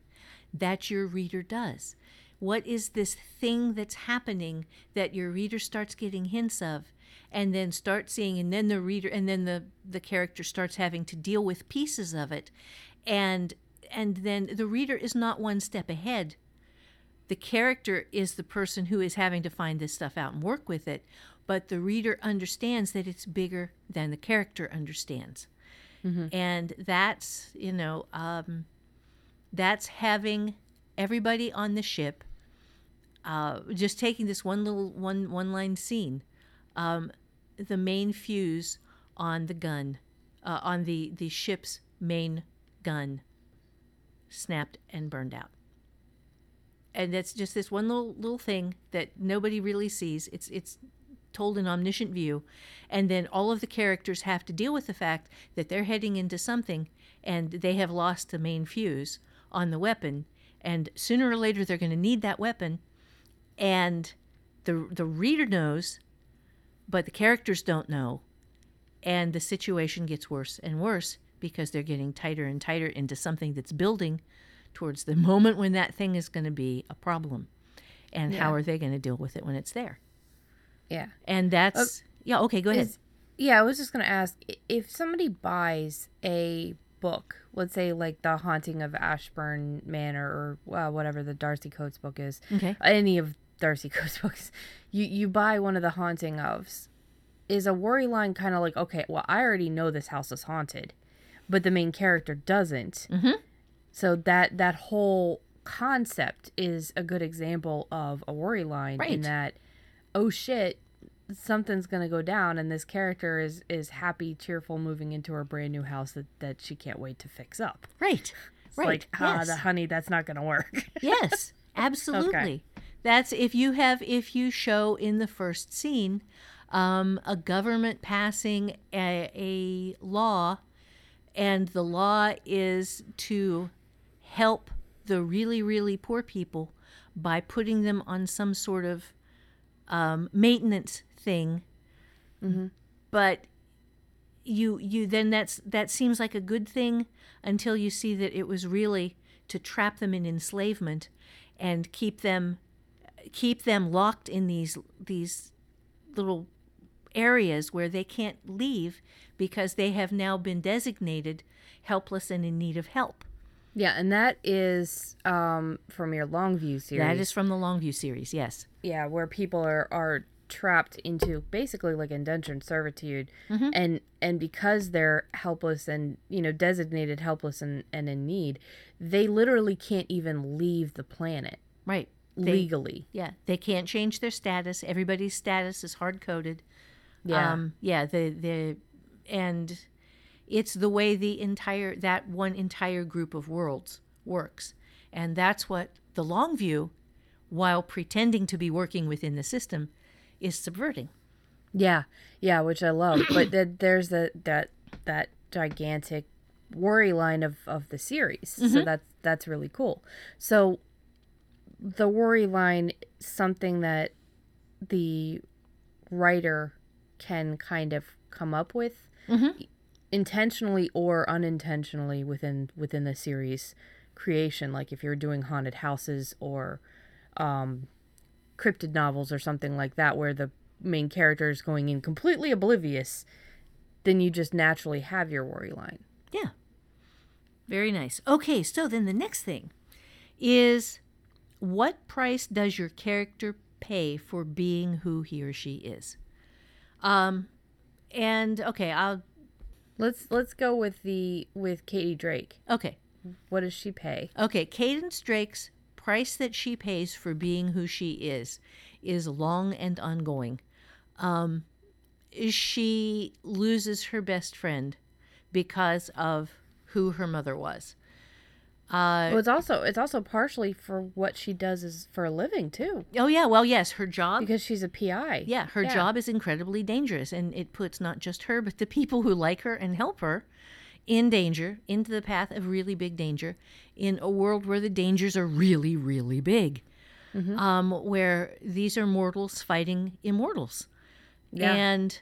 B: that your reader does? What is this thing that's happening that your reader starts getting hints of and then start seeing and then the reader and then the the character starts having to deal with pieces of it and and then the reader is not one step ahead the character is the person who is having to find this stuff out and work with it, but the reader understands that it's bigger than the character understands. And that's, you know, um, that's having everybody on the ship uh, just taking this one little one one line scene, um, the main fuse on the gun, uh, on the the ship's main gun, snapped and burned out. And that's just this one little little thing that nobody really sees. It's it's told in omniscient view, and then all of the characters have to deal with the fact that they're heading into something, and they have lost the main fuse on the weapon, and sooner or later they're going to need that weapon, and the the reader knows, but the characters don't know, and the situation gets worse and worse because they're getting tighter and tighter into something that's building towards the moment when that thing is going to be a problem. And how are they going to deal with it when it's there?
A: Yeah.
B: and that's yeah okay go ahead.
A: Is- yeah, I was just gonna ask if somebody buys a book, let's say like The Haunting of Ashburn Manor or uh, whatever the Darcy Coates book is,
B: okay.
A: any of Darcy Coates books, you you buy one of the Haunting ofs. Is a worry line kind of like okay, well I already know this house is haunted, but the main character doesn't.
B: Mhm.
A: So that that whole concept is a good example of a worry line
B: Right.
A: in that, oh shit, something's gonna go down, and this character is is happy, cheerful, moving into her brand new house that that she can't wait to fix up.
B: right
A: It's
B: right
A: like, ah,
B: yes.
A: the honey, that's not gonna work.
B: yes absolutely that's if you have if you show in the first scene um, a government passing a, a law and the law is to help the really really poor people by putting them on some sort of um, maintenance thing. But you you then that's that seems like a good thing until you see that it was really to trap them in enslavement and keep them keep them locked in these these little areas where they can't leave because they have now been designated helpless and in need of help.
A: yeah, and that is um, from your Longview series.
B: That is from the Longview series, yes.
A: yeah, where people are are trapped into basically like indentured servitude, and and because they're helpless and you know designated helpless and and in need, they literally can't even leave the planet
B: Right. They,
A: legally.
B: yeah, they can't change their status. Everybody's status is hard coded.
A: Yeah.
B: Um, yeah, the the and it's the way the entire that one entire group of worlds works. And that's what the long view, while pretending to be working within the system, is subverting.
A: Yeah, yeah, which I love. but there's the that that gigantic worry line of of the series. So that's that's really cool. So the worry line something that the writer can kind of come up with intentionally or unintentionally within within the series creation like if you're doing haunted houses or um cryptid novels or something like that where the main character is going in completely oblivious then you just naturally have your worry line
B: Yeah. Very nice. Okay, so then the next thing is what price does your character pay for being who he or she is? Um and okay, I'll
A: let's let's go with the with katie drake
B: okay.
A: what does she pay
B: Okay, Cadence Drake's price that she pays for being who she is is long and ongoing. Um, she loses her best friend because of who her mother was. Uh,
A: well it's also it's also partially for what she does is for a living too
B: oh yeah, well yes, her job.
A: because she's a pi
B: Yeah, her
A: Yeah.
B: job is incredibly dangerous, and it puts not just her, but the people who like her and help her in danger, into the path of really big danger, in a world where the dangers are really, really big. Um, where these are mortals fighting immortals.
A: Yeah.
B: And,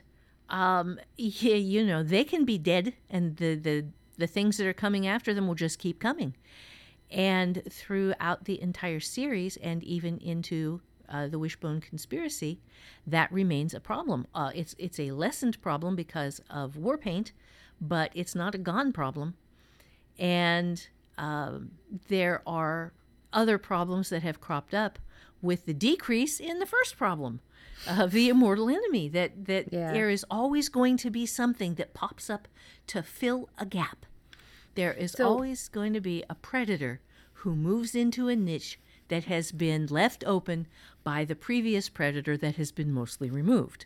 B: um, yeah, you know, they can be dead, and the, the, the things that are coming after them will just keep coming. And throughout the entire series, and even into uh, the Wishbone conspiracy, that remains a problem. Uh, it's it's a lessened problem because of Warpaint, but it's not a gone problem. And um, there are other problems that have cropped up with the decrease in the first problem of the immortal enemy. That that
A: Yeah.
B: there is always going to be something that pops up to fill a gap. There is
A: So-
B: always going to be a predator who moves into a niche that has been left open by the previous predator that has been mostly removed.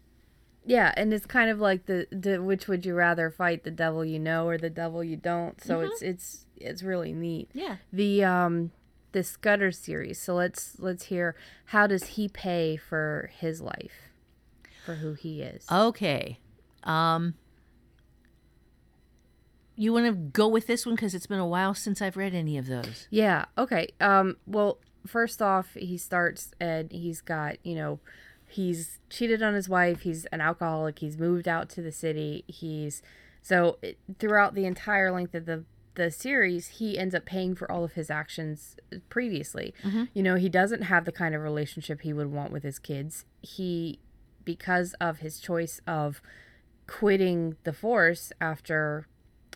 A: Yeah, and it's kind of like the, the which would you rather fight the devil you know or the devil you don't. So it's it's it's really neat.
B: Yeah.
A: The um the Scudder series. So let's let's hear how does he pay for his life? For who he is.
B: Okay. Um you want to go with this one because it's been a while since I've read any of those.
A: Yeah. Okay. Um. Well, first off, he starts and he's got you know, he's cheated on his wife. He's an alcoholic. He's moved out to the city. He's so it, throughout the entire length of the the series, he ends up paying for all of his actions previously. Mm-hmm. You know, he doesn't have the kind of relationship he would want with his kids. He, because of his choice of quitting the force after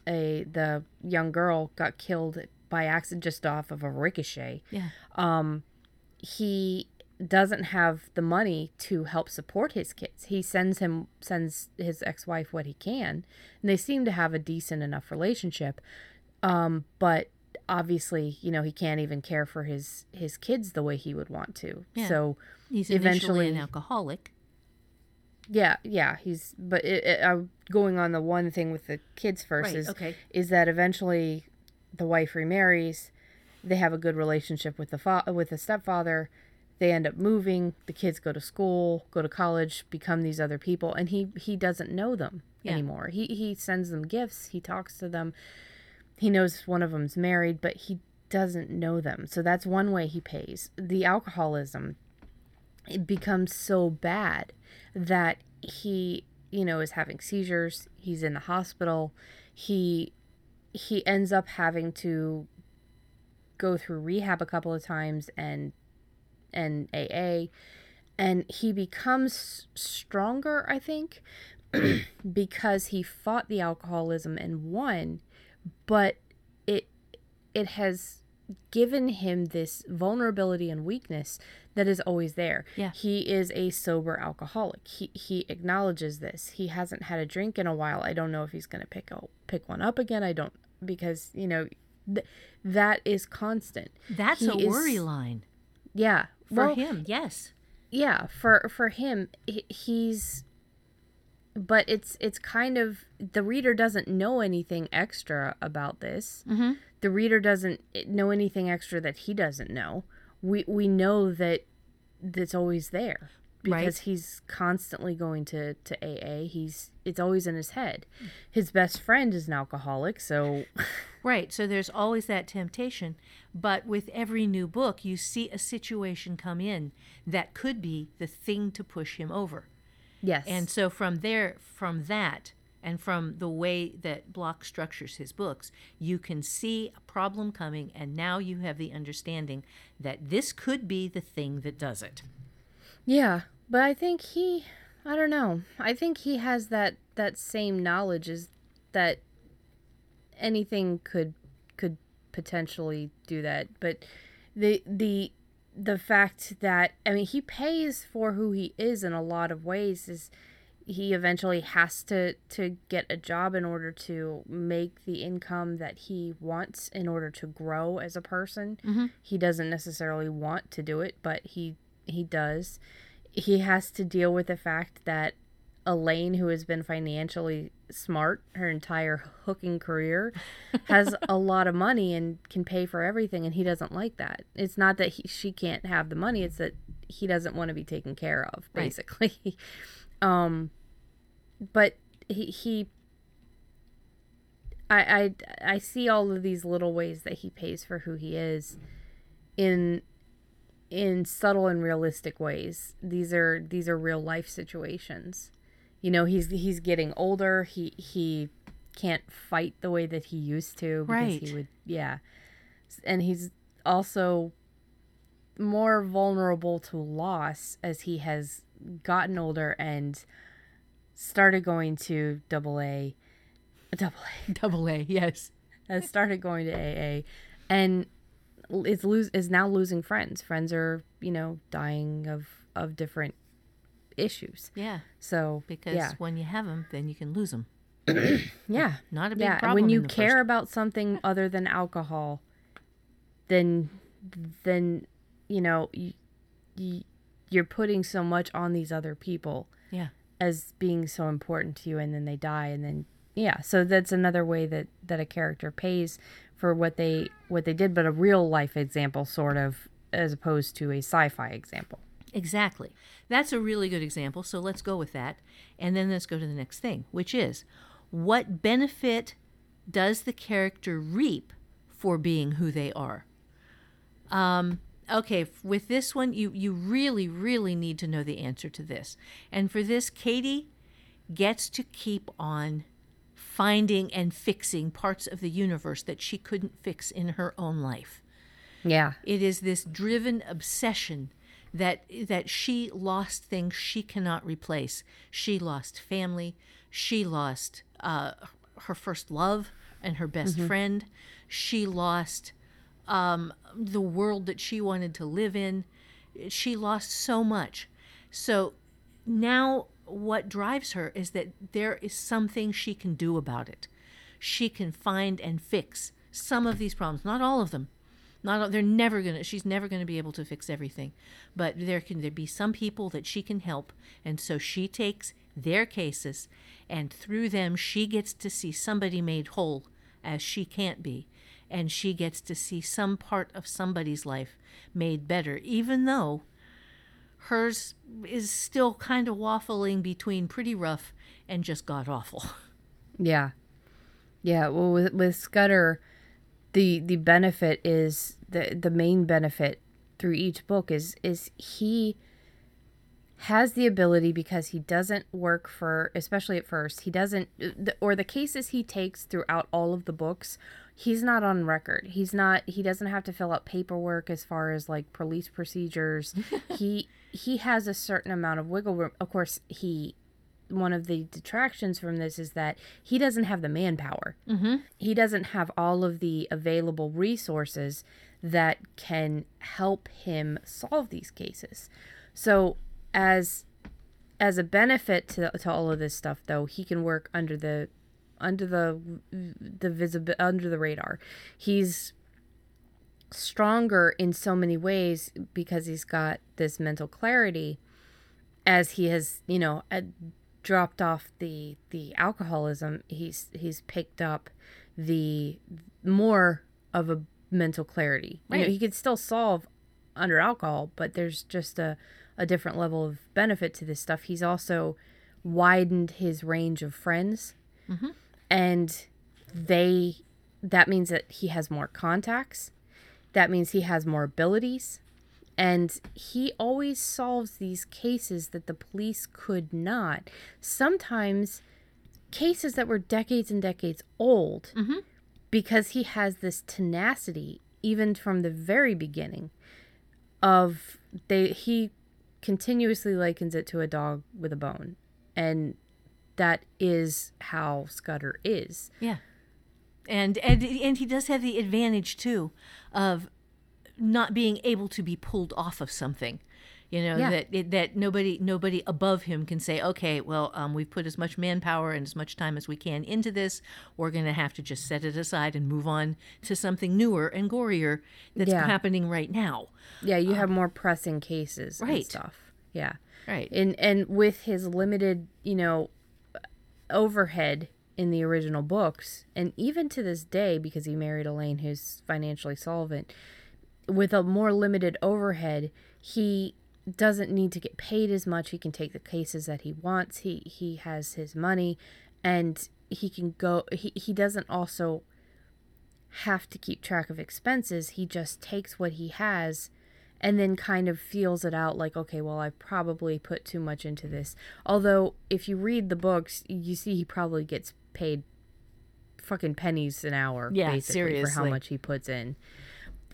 A: a the young girl got killed by accident just off of a ricochet
B: Yeah.
A: Um, he doesn't have the money to help support his kids he sends him sends his ex-wife what he can and they seem to have a decent enough relationship um but obviously you know he can't even care for his his kids the way he would want to
B: Yeah.
A: so
B: He's eventually an alcoholic.
A: yeah yeah he's but it, it, uh, going on the one thing with the kids first
B: Right,
A: is
B: okay.
A: is that eventually the wife remarries they have a good relationship with the fa- with the stepfather they end up moving the kids go to school go to college become these other people and he he doesn't know them
B: Yeah.
A: anymore he he sends them gifts he talks to them he knows one of them's married but he doesn't know them. So that's one way he pays. The alcoholism it becomes so bad that he you know is having seizures he's in the hospital he he ends up having to go through rehab a couple of times and and AA and he becomes stronger I think because he fought the alcoholism and won but it it has given him this vulnerability and weakness that is always there.
B: Yeah.
A: He is a sober alcoholic. He he acknowledges this. He hasn't had a drink in a while. I don't know if he's going to pick a, pick one up again. I don't because, you know, th- that is constant.
B: That's
A: He
B: a
A: is-
B: worry line
A: Yeah.
B: for
A: Well,
B: him. Yes.
A: yeah for for him he- he's but it's it's kind of the reader doesn't know anything extra about this
B: Mhm.
A: the reader doesn't know anything extra that he doesn't know we we know that that's always there because
B: Right.
A: he's constantly going to to AA. He's it's always in his head. His best friend is an alcoholic, so
B: Right. So there's always that temptation. But with every new book, you see a situation come in that could be the thing to push him over.
A: Yes.
B: And so from there, from that, and from the way that Block structures his books, you can see a problem coming, and now you have the understanding that this could be the thing that does it.
A: Yeah, but I think he I don't know. I think he has that that same knowledge is that anything could could potentially do that. But the the the fact that I mean he pays for who he is in a lot of ways is he eventually has to to get a job in order to make the income that he wants in order to grow as a person. Mm-hmm. He doesn't necessarily want to do it, but he he does. He has to deal with the fact that Elaine, who has been financially smart her entire hooking career, has a lot of money and can pay for everything, and he doesn't like that. It's not that he, she can't have the money; it's that he doesn't want to be taken care of,
B: Right.
A: basically. um, but he he. I, I I see all of these little ways that he pays for who he is in in subtle and realistic ways. These are these are real life situations. You know, he's he's getting older. He he can't fight the way that he used to because
B: Right.
A: he would yeah. And he's also more vulnerable to loss as he has gotten older and started going to double A double A
B: Double A, yes.
A: has started going to AA and is lose is now losing friends. Friends are, you know, dying of of different issues.
B: Yeah,
A: So,
B: because
A: yeah.
B: when you have them, then you can lose them.
A: Yeah.
B: Not a big
A: Yeah,
B: problem.
A: when you care
B: first-
A: about something other than alcohol, then then you know, you, you, you're putting so much on these other people
B: yeah,
A: as being so important to you and then they die and then yeah so that's another way that that a character pays for what they what they did but a real life example sort of as opposed to a sci-fi example
B: Exactly. That's a really good example. So let's go with that. And then let's go to the next thing, which is what benefit does the character reap for being who they are? Um, okay, with this one, you, you really, really need to know the answer to this. And for this, Katie gets to keep on finding and fixing parts of the universe that she couldn't fix in her own life.
A: yeah
B: It is this driven obsession that that she lost things she cannot replace. She lost family. She lost uh, her first love and her best friend. She lost um, the world that she wanted to live in. She lost so much. So now what drives her is that there is something she can do about it. She can find and fix some of these problems, not all of them. Not they're never gonna. She's never gonna be able to fix everything, but there can there be some people that she can help, and so she takes their cases, and through them she gets to see somebody made whole, as she can't be, and she gets to see some part of somebody's life made better, even though hers is still kind of waffling between pretty rough and just god awful.
A: yeah yeah well with, with scudder the the benefit is the the main benefit through each book is is he has the ability because he doesn't work for especially at first he doesn't or the cases he takes throughout all of the books he's not on record. He's not he doesn't have to fill out paperwork as far as like police procedures. He he has a certain amount of wiggle room. Of course he one of the detractions from this is that he doesn't have the manpower
B: Mm-hmm.
A: he doesn't have all of the available resources that can help him solve these cases. So as as a benefit to, to all of this stuff though, he can work under the under the the visible under the radar. He's stronger in so many ways because he's got this mental clarity as he has, you know, dropped off the the alcoholism, he's he's picked up the more of a mental clarity. You know, he could still solve under alcohol, but there's just a, a different level of benefit to this stuff. He's also widened his range of friends, mm-hmm. and they that means that he has more contacts. That means he has more abilities. And he always solves these cases that the police could not. Sometimes cases that were decades and decades old mm-hmm. because he has this tenacity even from the very beginning of they he continuously likens it to a dog with a bone and that is how Scudder is.
B: Yeah. And and and he does have the advantage too of not being able to be pulled off of something. You know
A: Yeah.
B: that that nobody nobody above him can say, okay, well, um, we've put as much manpower and as much time as we can into this. We're going to have to just set it aside and move on to something newer and gorier that's
A: Yeah.
B: happening right now.
A: Yeah, you have more pressing cases and
B: Right.
A: stuff. Yeah.
B: Right.
A: And and with his limited, you know, overhead in the original books, and even to this day, because he married Elaine, who's financially solvent, with a more limited overhead, he doesn't need to get paid as much. He can take the cases that he wants. He he has his money, and he can go. He he doesn't also have to keep track of expenses. He just takes what he has and then kind of feels it out like, okay, well, I probably put too much into this. Although, if you read the books, you see he probably gets paid fucking pennies an hour,
B: Yeah,
A: basically, for how much he puts in.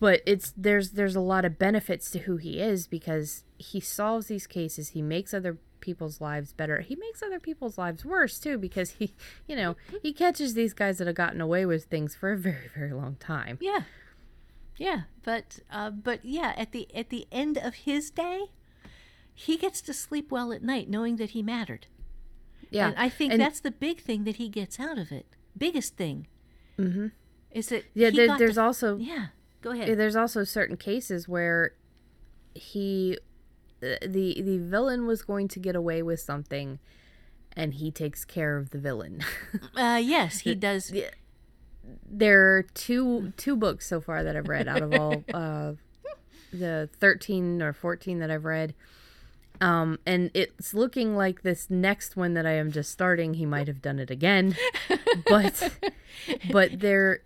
A: But it's there's there's a lot of benefits to who he is because he solves these cases. He makes other people's lives better. He makes other people's lives worse too because he, you know, he catches these guys that have gotten away with things for a very very long time.
B: Yeah, yeah, but uh, but yeah, at the at the end of his day, he gets to sleep well at night, knowing that he mattered.
A: Yeah,
B: and I think
A: And-
B: that's the big thing that he gets out of it. Biggest thing, mm-hmm. is that
A: yeah.
B: he
A: There, there's
B: to-
A: also
B: yeah. Go ahead.
A: there's also certain cases where he the the the villain was going to get away with something and he takes care of the villain.
B: Uh, yes, he does.
A: there are two two books so far that I've read out of all uh the 13 or 14 that I've read. Um and it's looking like this next one that I am just starting he might have done it again. but but there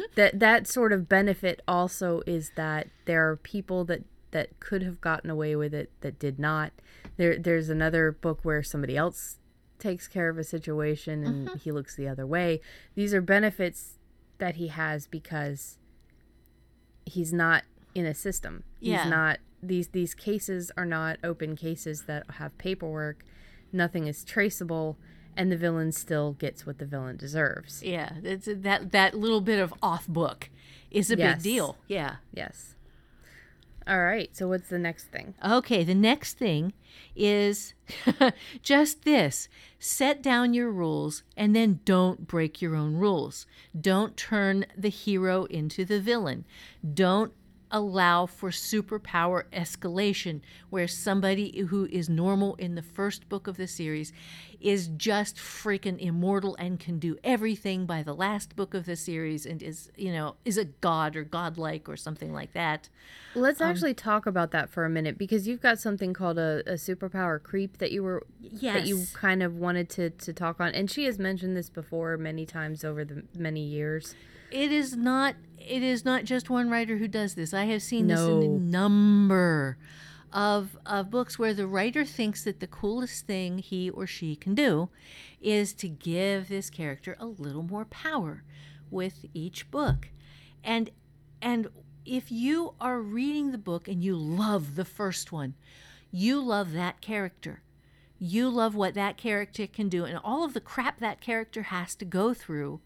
A: that that sort of benefit also is that there are people that that could have gotten away with it that did not. There there's another book where somebody else takes care of a situation and
B: Mm-hmm.
A: he looks the other way. These are benefits that he has because he's not in a system. He's
B: Yeah.
A: not these these cases are not open cases that have paperwork. Nothing is traceable and the villain still gets what the villain deserves.
B: Yeah, it's that that little bit of off book is a
A: Yes.
B: big deal. Yeah.
A: Yes. All right. So what's the next thing?
B: Okay, the next thing is just this set down your rules and then don't break your own rules. Don't turn the hero into the villain. Don't allow for superpower escalation where somebody who is normal in the first book of the series is just freaking immortal and can do everything by the last book of the series and is you know is a god or godlike or something like that
A: Let's
B: Um,
A: actually talk about that for a minute because you've got something called a, a superpower creep that you were that you kind of wanted to, to talk on, and she has mentioned this before many times over the many years.
B: It is not it is not just one writer who does this. I have seen this in a number of of books where the writer thinks that the coolest thing he or she can do is to give this character a little more power with each book. And and if you are reading the book and you love the first one you love that character. You love what that character can do and all of the crap that character has to go through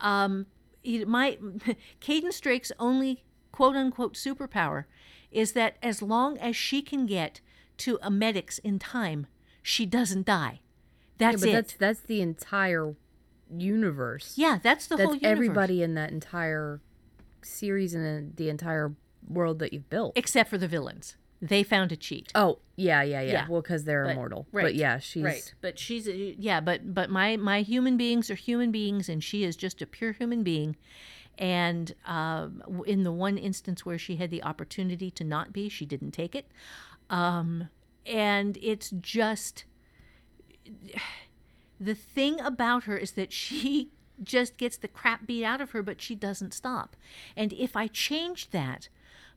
B: um, it might Cadence Drake's only quote unquote superpower is that as long as she can get to a medics in time, she doesn't die.
A: Yeah,
B: That's
A: but
B: it.
A: that's that's the entire universe.
B: yeah, that's the
A: that's
B: whole universe.
A: everybody in that entire series and uh, the entire world that you've built.
B: except for the villains. They found a cheat.
A: Oh yeah, yeah, yeah.
B: Yeah.
A: Well, because they're
B: But-
A: immortal.
B: right,
A: But yeah, she's
B: right. But she's yeah, but but my my human beings are human beings, and she is just a pure human being, And um, in the one instance where she had the opportunity to not be, she didn't take it. Um, and it's just the thing about her is that she just gets the crap beat out of her, but she doesn't stop. And if I change that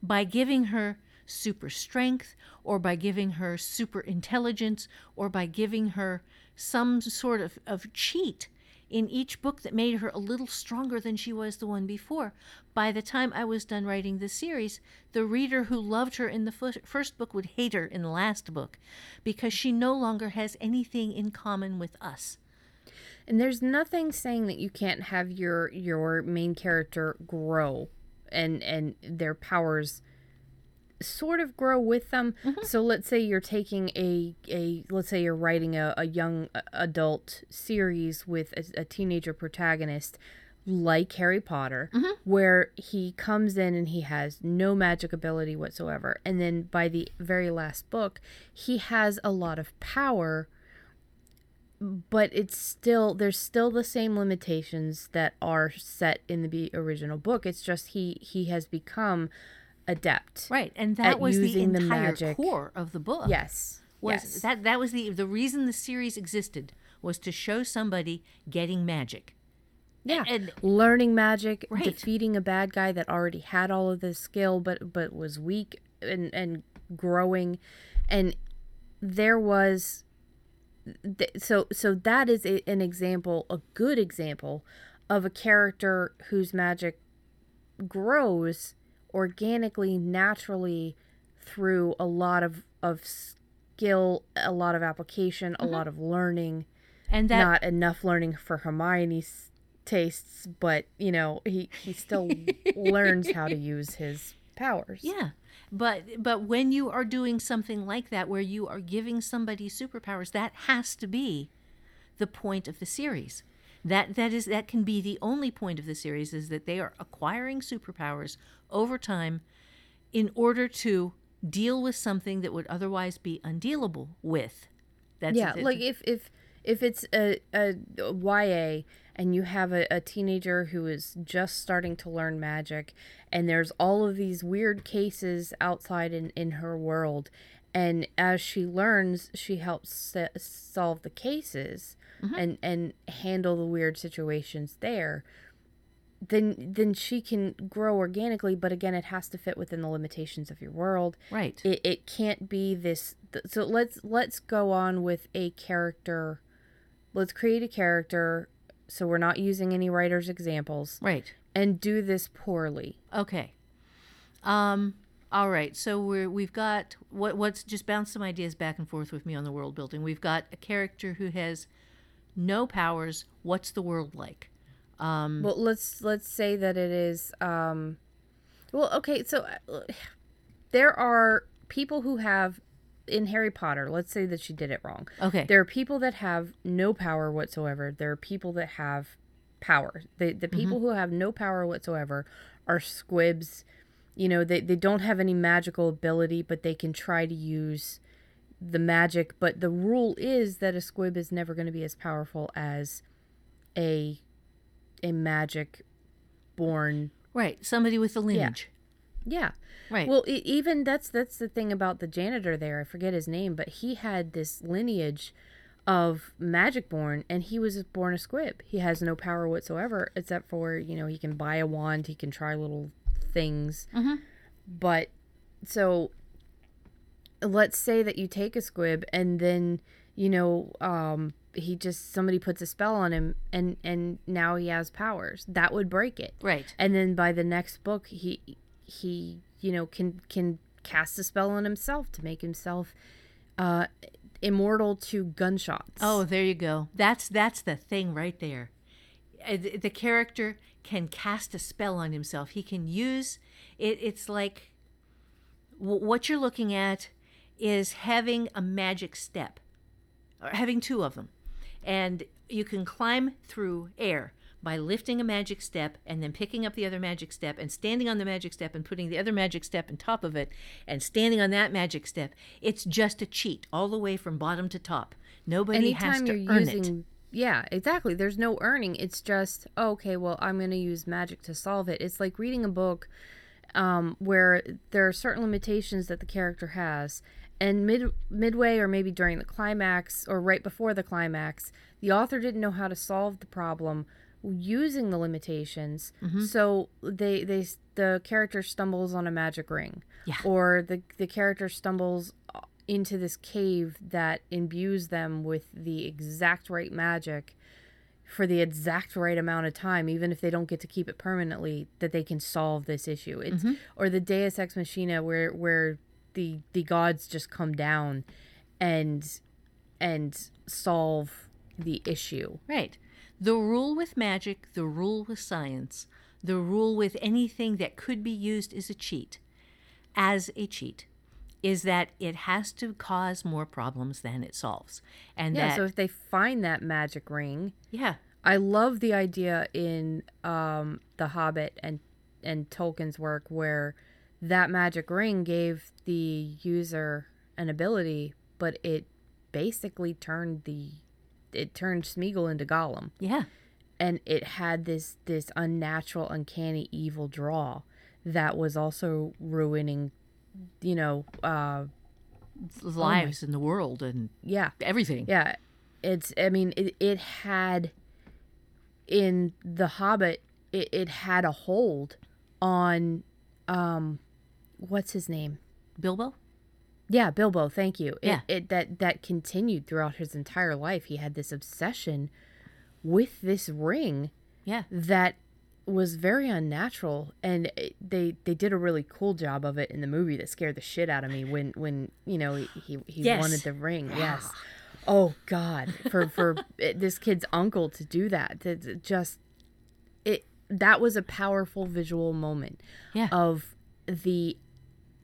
B: by giving her super strength, or by giving her super intelligence, or by giving her some sort of, of cheat in each book that made her a little stronger than she was the one before. By the time I was done writing the series, the reader who loved her in the fir- first book would hate her in the last book because she no longer has anything in common with us.
A: And there's nothing saying that you can't have your your main character grow and and their powers sort of grow with them. Mm-hmm. So let's say you're taking a a let's say you're writing a, a young uh, adult series with a, a teenager protagonist like Harry Potter mm-hmm. where he comes in and he has no magic ability whatsoever. And then by the very last book he has a lot of power but it's still there's still the same limitations that are set in the original book. It's just he he has become adept
B: Right, and that was the
A: the
B: entire
A: magic.
B: core of the book.
A: yes
B: was
A: yes
B: that that was the the reason the series existed was to show somebody getting magic.
A: yeah
B: and-
A: learning magic
B: Right.
A: defeating a bad guy that already had all of this skill but but was weak and and growing and there was th- so so that is a, an example a good example of a character whose magic grows organically naturally through a lot of of skill a lot of application a mm-hmm. lot of learning
B: And that
A: not enough learning for hermione's tastes but you know he he still learns how to use his powers
B: Yeah. But but when you are doing something like that where you are giving somebody superpowers, that has to be the point of the series. That that is that can be the only point of the series is that they are acquiring superpowers over time in order to deal with something that would otherwise be undealable with. That's
A: yeah
B: that's-
A: like if if if it's a, a ya and you have a, a teenager who is just starting to learn magic and there's all of these weird cases outside in, in her world and as she learns she helps se- solve the cases and and handle the weird situations there then then she can grow organically but again it has to fit within the limitations of your world
B: right.
A: it, it can't be this th- so let's let's go on with a character let's create a character so we're not using any writers examples
B: right.
A: and do this poorly
B: Okay. Um. All right. So we're we've got what what's just bounce some ideas back and forth with me on the world building. We've got a character who has no powers. What's the world like? Um.
A: well let's let's say that it is um well okay so uh, there are people who have in harry potter let's say that she did it wrong
B: Okay.
A: there are people that have no power whatsoever there are people that have power the the people who have no power whatsoever are squibs you know they, they don't have any magical ability but they can try to use the magic but the rule is that a squib is never going to be as powerful as a a magic born
B: right. Somebody with the lineage.
A: yeah yeah.
B: Right.
A: well, e- even that's that's the thing about the janitor there. I forget his name, but he had this lineage of magic born, and he was born a squib. He has no power whatsoever, except for you know he can buy a wand, he can try little things. Mm-hmm. But so let's say that you take a squib, and then you know um, he just somebody puts a spell on him, and and now he has powers. That would break it
B: right.
A: and then by the next book he he you know can can cast a spell on himself to make himself uh immortal to gunshots
B: Oh, there you go. That's that's the thing right there. Uh, The the character can cast a spell on himself. He can use it. It's like what you're looking at is having a magic step, or having two of them, and you can climb through air by lifting a magic step and then picking up the other magic step and standing on the magic step and putting the other magic step on top of it and standing on that magic step. It's just a cheat all the way from bottom to top. Nobody has to earn
A: using
B: it.
A: yeah, exactly. There's no earning. It's just oh, okay. Well, I'm going to use magic to solve it. It's like reading a book um, where there are certain limitations that the character has, and mid midway or maybe during the climax or right before the climax, the author didn't know how to solve the problem using the limitations. So they they the character stumbles on a magic ring,
B: Yeah.
A: or the the character stumbles uh, into this cave that imbues them with the exact right magic for the exact right amount of time, even if they don't get to keep it permanently, that they can solve this issue. It's or the Deus Ex Machina where where the the gods just come down and and solve the issue.
B: Right. The rule with magic, the rule with science, the rule with anything that could be used as a cheat, as a cheat, is that it has to cause more problems than it solves. And
A: Yeah,
B: that,
A: so if they find that magic ring,
B: yeah,
A: I love the idea in um, The Hobbit and and Tolkien's work where that magic ring gave the user an ability, but it basically turned the it turned Smeagol into Gollum,
B: yeah,
A: and it had this this unnatural, uncanny, evil draw that was also ruining, you know, uh,
B: lives in the world and
A: yeah,
B: everything.
A: Yeah, it's. I mean, it it had in the Hobbit. It, it had a hold on, um, what's his name?
B: Bilbo?
A: Yeah, Bilbo. Thank you. It,
B: Yeah.
A: It that that continued throughout his entire life. He had this obsession with this ring
B: Yeah.
A: that was very unnatural and it- they they did a really cool job of it in the movie that scared the shit out of me when when you know he he, he
B: Yes.
A: wanted the ring yes oh god for for this kid's uncle to do that to, just it that was a powerful visual moment
B: Yeah.
A: of the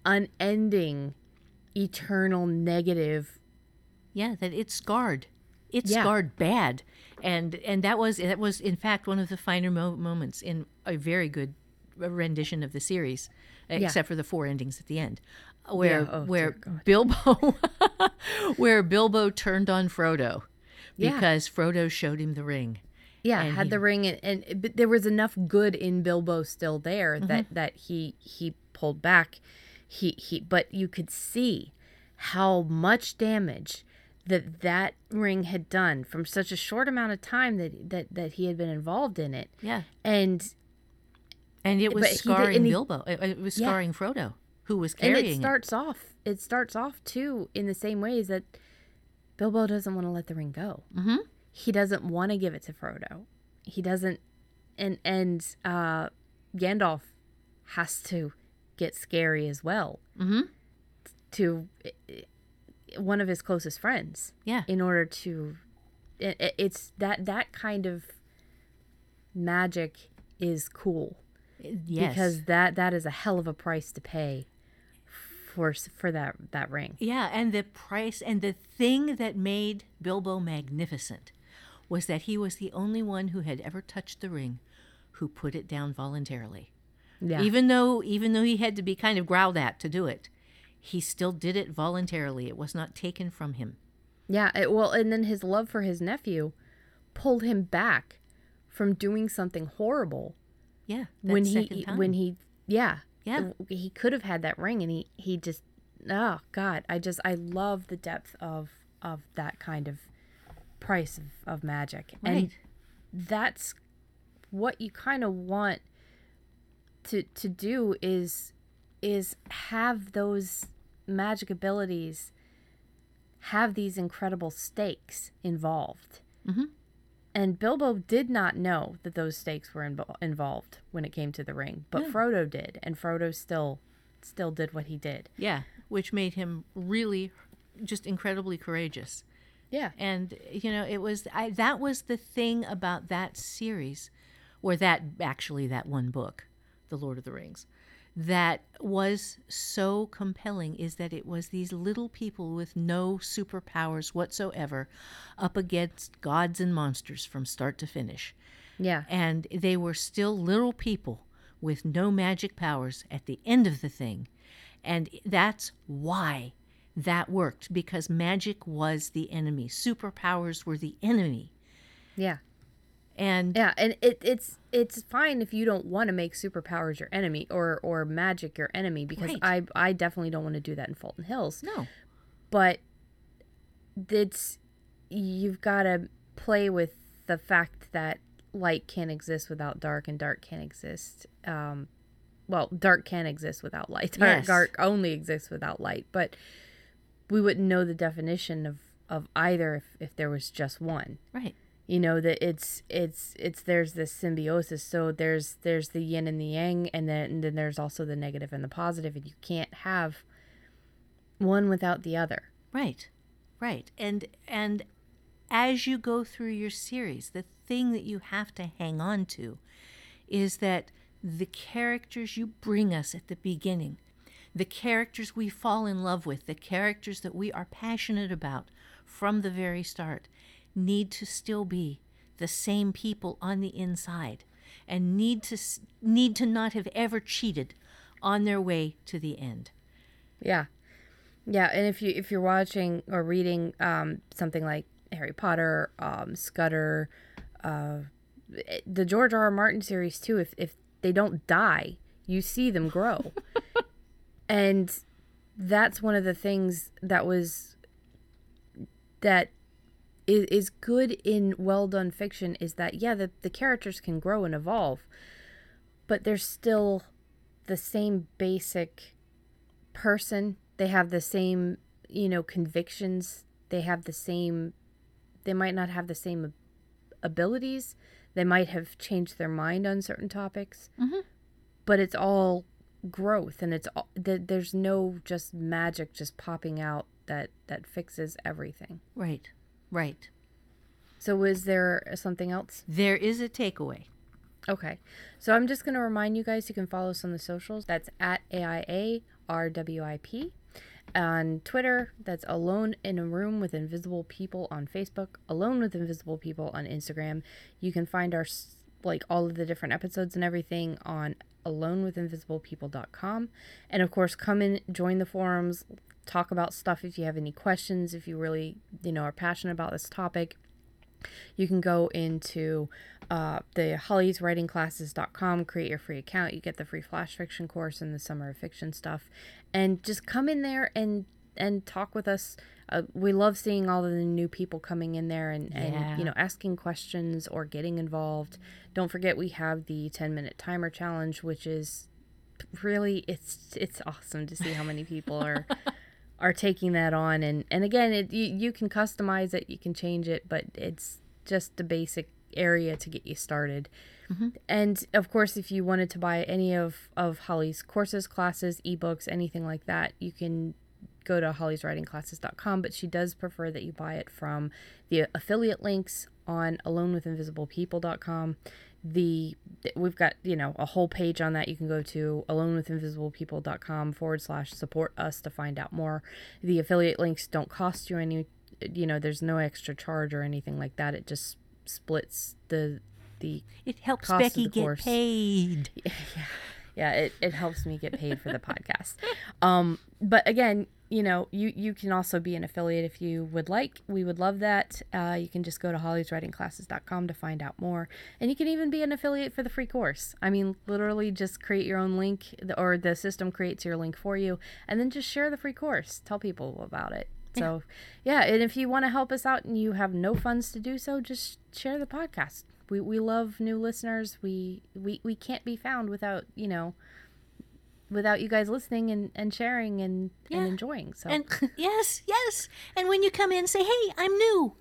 A: unending eternal negative
B: Yeah, that it's scarred. It's
A: Yeah.
B: scarred bad, and and that was that was in fact one of the finer mo- moments in a very good rendition of the series, except for the four endings at the end, where
A: Yeah, oh,
B: where. Bilbo, where Bilbo turned on Frodo,
A: Yeah.
B: because Frodo showed him the ring.
A: Yeah,
B: And
A: had
B: he-
A: the ring, and, and but there was enough good in Bilbo still there that
B: Mm-hmm.
A: that he he pulled back. He he, but you could see how much damage that that ring had done from such a short amount of time that that that he had been involved in it,
B: Yeah,
A: and
B: and it was
A: he did-
B: scarring
A: he-
B: Bilbo. It, it was
A: Yeah.
B: scarring Frodo, who was
A: and
B: carrying
A: it starts off. It starts off too in the same ways that Bilbo doesn't want to let the ring go.
B: Mhm.
A: He doesn't want to give it to Frodo. He doesn't, and and uh, Gandalf has to get scary as well
B: Mhm.
A: to eh, one of his closest friends
B: Yeah,
A: in order to. It, it- it's that that kind of magic is cool
B: yes,
A: because that that is a hell of a price to pay for for that that ring.
B: Yeah, and the price and the thing that made Bilbo magnificent was that he was the only one who had ever touched the ring who put it down voluntarily.
A: Yeah.
B: Even though even though he had to be kind of growled at to do it, he still did it voluntarily. It was not taken from him.
A: yeah, it, well, and then his love for his nephew pulled him back from doing something horrible
B: Yeah, that
A: when he
B: time.
A: when he yeah
B: Yeah.
A: he could have had that ring and he he just oh god I just I love the depth of of that kind of price of, of magic and that's what you kind of want to to do is is have those magic abilities have these incredible stakes involved
B: Mhm.
A: and Bilbo did not know that those stakes were invo- involved when it came to the ring, but Frodo did, and Frodo still still did what he did.
B: yeah, which made him really just incredibly courageous.
A: Yeah.
B: and you know it was I, that was the thing about that series or that actually that one book the lord of the rings that was so compelling is that it was these little people with no superpowers whatsoever up against gods and monsters from start to finish
A: Yeah.
B: and they were still little people with no magic powers at the end of the thing. And that's why that worked because magic was the enemy. Superpowers were the enemy.
A: Yeah.
B: And
A: Yeah, and it, it's it's fine if you don't want to make superpowers your enemy or or magic your enemy because
B: Right.
A: I I definitely don't want to do that in Fulton Hills.
B: no,
A: But it's you've got to play with the fact that light can't exist without dark and dark can't exist um well dark can't exist without light dark,
B: Yes.
A: dark only exists without light but we wouldn't know the definition of of either if, if there was just one
B: right.
A: You know that it's it's it's there's this symbiosis so there's there's the yin and the yang and then and then there's also the negative and the positive and you can't have one without the other
B: Right. Right. And and as you go through your series, the thing that you have to hang on to is that the characters you bring us at the beginning, the characters we fall in love with, the characters that we are passionate about from the very start, need to still be the same people on the inside and need to need to not have ever cheated on their way to the end.
A: Yeah. Yeah, and if you if you're watching or reading um something like Harry Potter, um Scudder, uh the George R. R. Martin series too, if if they don't die, you see them grow. and that's one of the things that was that is, is good in well done fiction is that yeah, the, the characters can grow and evolve, but they're still the same basic person. They have the same, you know, convictions. They have the same, they might not have the same abilities. They might have changed their mind on certain topics.
B: Mhm.
A: But it's all growth and it's all, th- there's no just magic just popping out that that fixes everything.
B: Right. Right.
A: So is there something else?
B: There is a takeaway.
A: Okay. So I'm just going to remind you guys you can follow us on the socials. That's at AIARWIP. On Twitter, that's Alone in a Room with Invisible People on Facebook, Alone with Invisible People on Instagram. You can find our, like, all of the different episodes and everything on alonewithinvisiblepeople.com. And of course, come in, join the forums, talk about stuff if you have any questions, if you really, you know, are passionate about this topic you can go into uh, the hollyswritingclasses.com create your free account you get the free flash fiction course and the summer of fiction stuff and just come in there and and talk with us uh, we love seeing all of the new people coming in there and,
B: Yeah.
A: and you know asking questions or getting involved. Don't forget we have the 10 minute timer challenge which is really it's it's awesome to see how many people are are taking that on. And and again it you, you can customize it you can change it but it's just the basic area to get you started. And of course if you wanted to buy any of of holly's courses classes ebooks anything like that you can go to hollyswritingclasses.com but she does prefer that you buy it from the affiliate links on alonewithinvisiblepeople.com the we've got you know a whole page on that. You can go to alonewithinvisiblepeople.com forward slash support us to find out more. The affiliate links don't cost you any you know there's no extra charge or anything like that. It just splits the the
B: It helps
A: Cost of
B: Becky
A: the
B: get
A: course.
B: paid.
A: yeah it, it helps me get paid for the podcast. Um but again you know you you can also be an affiliate if you would like. We would love that. Uh, you can just go to hollyswritingclasses.com to find out more. And you can even be an affiliate for the free course. I mean literally just create your own link or the system creates your link for you and then just share the free course. Tell people about it. So yeah and if you want to help us out and you have no funds to do so just share the podcast we, we love new listeners we, we we can't be found without you know without you guys listening and, and sharing and,
B: Yeah.
A: and enjoying so
B: And yes, yes. And when you come in, say, "Hey, I'm new."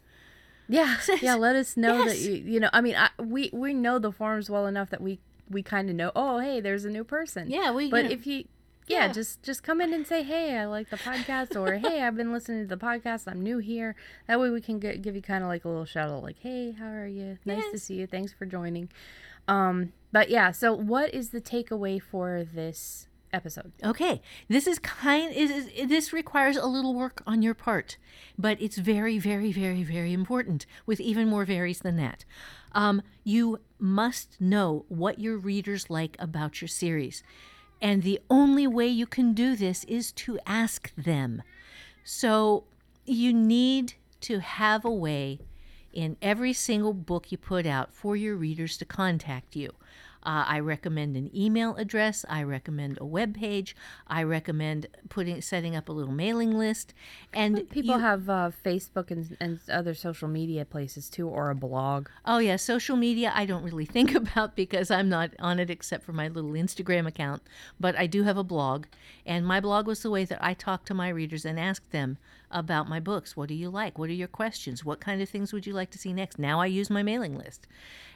A: yeah yeah let us know that you you know i mean I, we we know the forums well enough that we we kind of know oh hey there's a new person
B: Yeah, we.
A: but
B: you know,
A: if you yeah,
B: Yeah.
A: just just come in and say hey i like the podcast or hey i've been listening to the podcast. I'm new here. That way we can get, give you kind of like a little shout out like hey how are you? Nice to see you. Thanks for joining. Um but yeah so what is the takeaway for this episode?
B: Okay, this is kind. Is, is this requires a little work on your part, but it's very, very, very, very important. With even more varies than that, um, you must know what your readers like about your series, and the only way you can do this is to ask them. So you need to have a way in every single book you put out for your readers to contact you. Uh, I recommend an email address. I recommend a web page. I recommend putting setting up a little mailing list. And
A: People
B: you-
A: have uh, Facebook and, and other social media places too, or a blog.
B: Oh yeah, social media I don't really think about because I'm not on it except for my little Instagram account, but I do have a blog, and my blog was the way that I talk to my readers and ask them about my books. What do you like? What are your questions? What kind of things would you like to see next? Now I use my mailing list.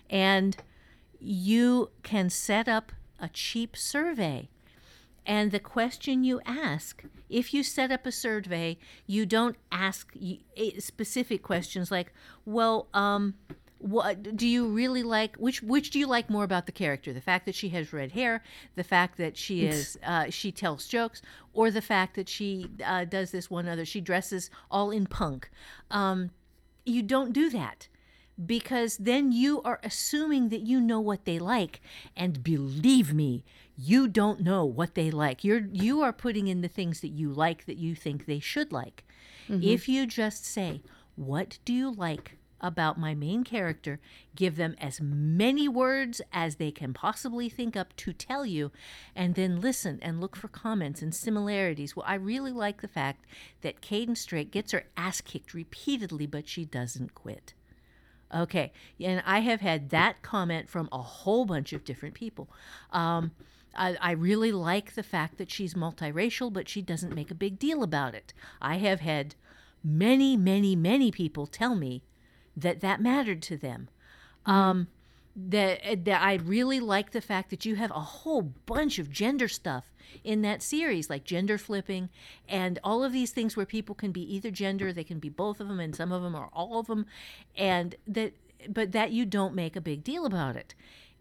B: And you can set up a cheap survey and the question you ask, if you set up a survey, you don't ask eh, specific questions like, well, um, what do you really like? Which which do you like more about the character? The fact that she has red hair, the fact that she is uh, she tells jokes, or the fact that she uh, does this one other? She dresses all in punk. Um, you don't do that because then you are assuming that you know what they like. And believe me you don't know what they like. You're you are putting in the things that you like that you think they should like. Mm-hmm. If you just say what do you like about my main character? Give them as many words as they can possibly think up to tell you. And then listen and look for comments and similarities. Well i really like the fact that cadence drake gets her ass kicked repeatedly but she doesn't quit Okay, and I have had that comment from a whole bunch of different people. Um, I, I really like the fact that she's multiracial, but she doesn't make a big deal about it. I have had many, many, many people tell me that that mattered to them. Um, that uh, that I really like the fact that you have a whole bunch of gender stuff in that series, like gender flipping and all of these things where people can be either gender, they can be both of them, and some of them are all of them, and that but that you don't make a big deal about it,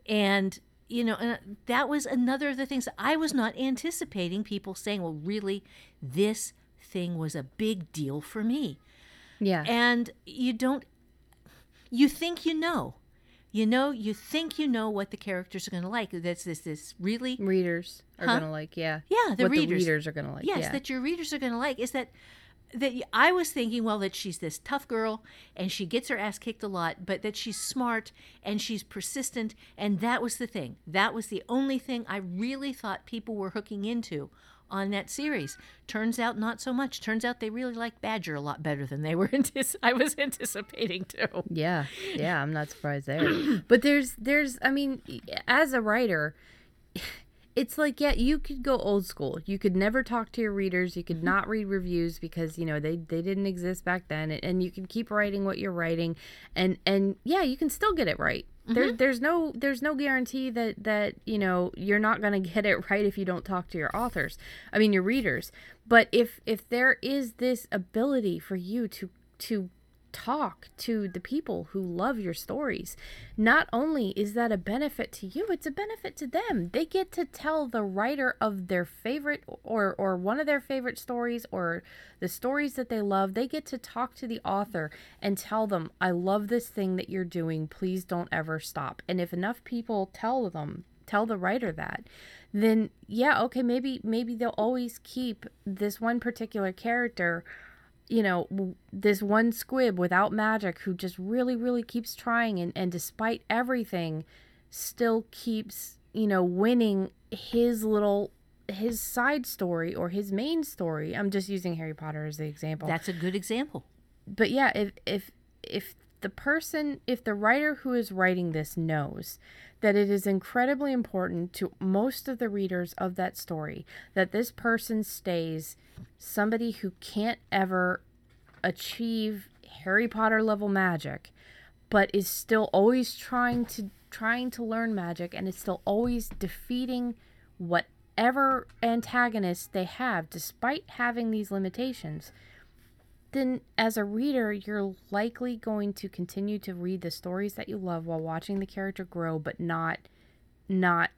B: and you know, and that was another of the things I was not anticipating people saying, well, really, this thing was a big deal for me.
A: Yeah.
B: And you don't, you think you know. You know, you think you know what the characters are going to like. That's this, this really,
A: readers are
B: Huh?
A: gonna like, yeah.
B: yeah, the readers.
A: the readers are gonna like.
B: yes,
A: yeah.
B: that your readers are going to like is that that I was thinking, well, that she's this tough girl and she gets her ass kicked a lot, but that she's smart and she's persistent, and that was the thing. That was the only thing I really thought people were hooking into on that series. Turns out not so much. Turns out they really like Badger a lot better than they were antici- I was anticipating too.
A: Yeah, yeah, I'm not surprised there. but there's there's I mean, as a writer, it's like yeah, you could go old school. You could never talk to your readers. You could mm-hmm. not read reviews because you know they they didn't exist back then, and, and you can keep writing what you're writing, and and yeah, you can still get it right. There, mm-hmm. there's no there's no guarantee that that you know you're not going to get it right if you don't talk to your authors i mean your readers. But if if there is this ability for you to to talk to the people who love your stories. Not only is that a benefit to you, it's a benefit to them. They get to tell the writer of their favorite or or one of their favorite stories or the stories that they love. They get to talk to the author and tell them, "I love this thing that you're doing. Please don't ever stop." And if enough people tell them tell the writer that then yeah okay maybe maybe they'll always keep this one particular character you know this one squib without magic who just really really keeps trying and, and despite everything still keeps you know winning his little his side story or his main story i'm just using harry potter as the example
B: That's a good example.
A: but yeah if if if the person if the writer who is writing this knows that it is incredibly important to most of the readers of that story that this person stays somebody who can't ever achieve harry potter level magic but is still always trying to trying to learn magic and is still always defeating whatever antagonist they have despite having these limitations then as a reader, you're likely going to continue to read the stories that you love while watching the character grow, but not not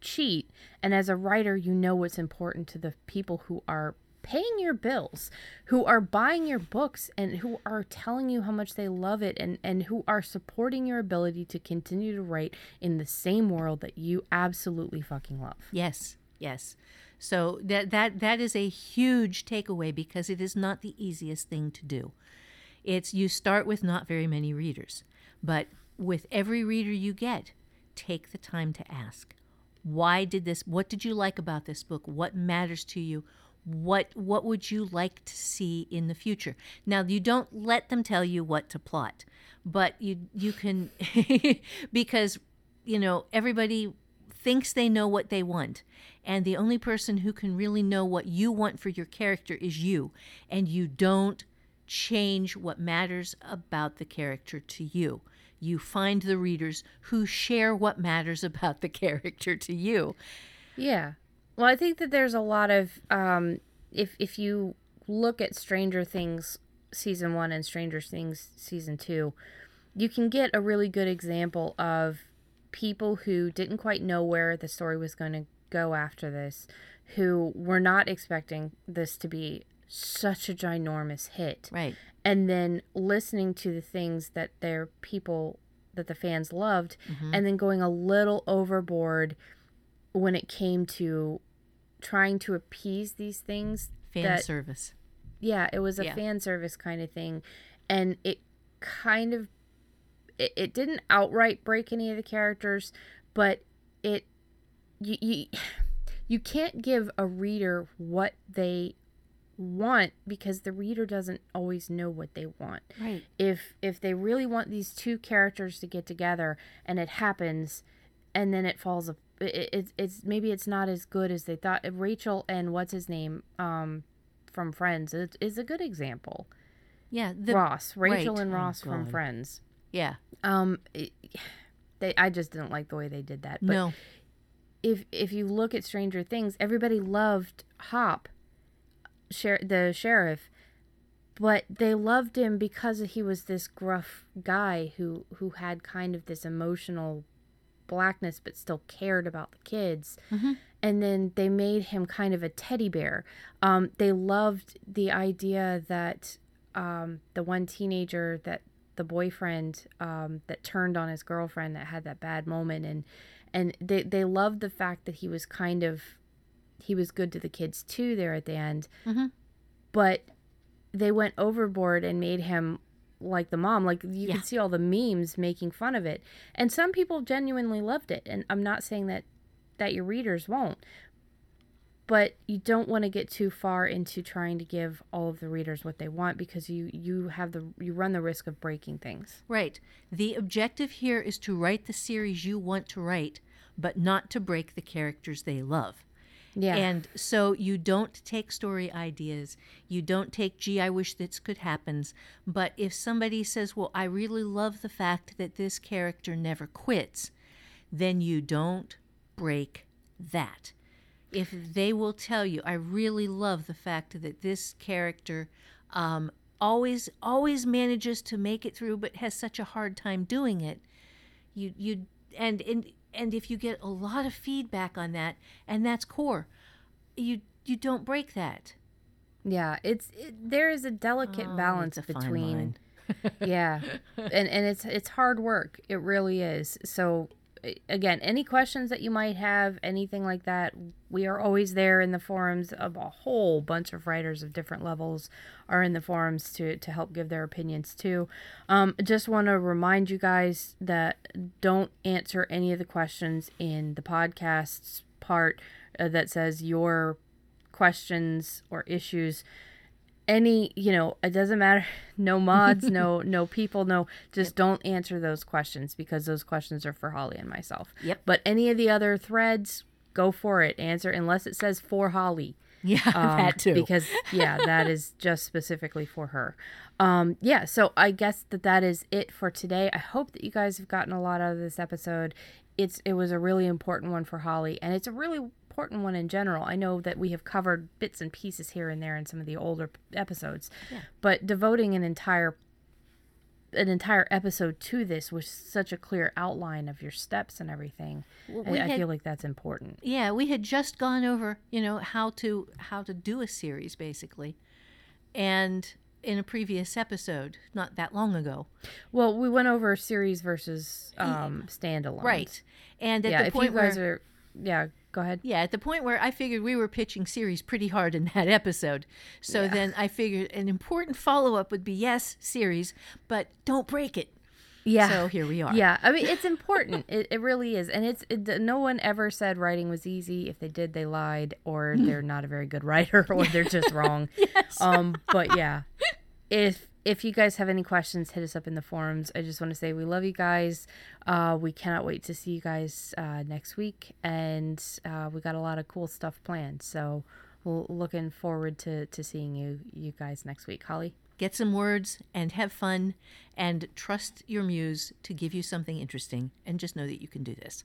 A: cheat. And as a writer, you know what's important to the people who are paying your bills, who are buying your books and who are telling you how much they love it and, and who are supporting your ability to continue to write in the same world that you absolutely fucking love.
B: Yes, yes. So that that that is a huge takeaway because it is not the easiest thing to do. It's you start with not very many readers, but with every reader you get, take the time to ask, why did this what did you like about this book? What matters to you? What what would you like to see in the future? Now, you don't let them tell you what to plot, but you you can because you know, everybody thinks they know what they want. And the only person who can really know what you want for your character is you. And you don't change what matters about the character to you. You find the readers who share what matters about the character to you.
A: Yeah. Well, I think that there's a lot of um, if if you look at Stranger Things season one and Stranger Things season two, you can get a really good example of people who didn't quite know where the story was going to go after this, who were not expecting this to be such a ginormous hit.
B: Right.
A: And then listening to the things that their people that the fans loved
B: Mm-hmm.
A: and then going a little overboard when it came to trying to appease these things
B: Fan
A: that
B: service.
A: yeah it was a
B: Yeah.
A: fan service kind of thing and it kind of it, it didn't outright break any of the characters but it you, you you can't give a reader what they want because the reader doesn't always know what they want
B: Right.
A: if if they really want these two characters to get together and it happens and then it falls ap- it, it, it's maybe it's not as good as they thought rachel and what's his name um from friends is, is a good example
B: Yeah. The,
A: ross rachel
B: right.
A: and
B: Oh,
A: ross from friends
B: Yeah.
A: um it, they i just didn't like the way they did that but
B: no.
A: if if you look at Stranger Things, everybody loved Hop, sher- the sheriff, but they loved him because he was this gruff guy who who had kind of this emotional blackness, but still cared about the kids. And then they made him kind of a teddy bear. Um, they loved the idea that um, the one teenager that the boyfriend um, that turned on his girlfriend that had that bad moment and and they they loved the fact that he was kind of he was good to the kids too there at the end.
B: Mhm.
A: but they went overboard and made him like the mom. Like you
B: Yeah.
A: can see all the memes making fun of it. And some people genuinely loved it. And i'm not saying that that your readers won't but you don't want to get too far into trying to give all of the readers what they want because you you have the you run the risk of breaking things
B: Right. The objective here is to write the series you want to write, but not to break the characters they love.
A: yeah
B: And so you don't take story ideas. You don't take, gee, I wish this could happen. But if somebody says, well, I really love the fact that this character never quits, then you don't break that. If they will tell you, I really love the fact that this character um, always always manages to make it through, but has such a hard time doing it, you you and and and if you get a lot of feedback on that, and that's core, you you don't break that.
A: Yeah, it's it, there is a delicate
B: Oh,
A: balance
B: a
A: between yeah, and and it's it's hard work. It really is. So again, any questions that you might have, anything like that, we are always there in the forums of a whole bunch of writers of different levels are in the forums to to help give their opinions too. Um, just want to remind you guys that don't answer any of the questions in the podcast's part uh, that says your questions or issues any you know it doesn't matter. No mods no no people no just don't answer those questions because those questions are for holly and myself.
B: Yep.
A: but any of the other threads go for it. Answer unless it says for holly.
B: Yeah,
A: um,
B: that too.
A: because yeah that is just specifically for her. Um yeah so i guess that that is it for today. I hope that you guys have gotten a lot out of this episode. It's it was a really important one for holly and it's a really important one in general i know that we have covered bits and pieces here and there in some of the older episodes
B: Yeah.
A: but devoting an entire an entire episode to this with such a clear outline of your steps and everything
B: Well,
A: I,
B: we
A: I
B: had-
A: feel like that's important
B: yeah, we had just gone over, you know, how to how to do a series basically, and in a previous episode, not that long ago,
A: Well, we went over series versus um standalone.
B: right? And at
A: Yeah,
B: the
A: if
B: point
A: you guys
B: where
A: are yeah, Go ahead.
B: Yeah, at the point where I figured we were pitching series pretty hard in that episode. So
A: Yeah.
B: then I figured an important follow up would be yes, series, but don't break it.
A: Yeah.
B: So here we are.
A: Yeah, I mean it's important. it, it really is, and it's it, no one ever said writing was easy. If they did, they lied, or they're not a very good writer, or they're just wrong.
B: Yes.
A: Um, but yeah, if if you guys have any questions, hit us up in the forums. I just want to say we love you guys. Uh, we cannot wait to see you guys uh, next week, and uh, we got a lot of cool stuff planned. So, we're looking forward to to seeing you you guys next week. Holly.
B: Get some words and have fun and trust your muse to give you something interesting and just know that you can do this.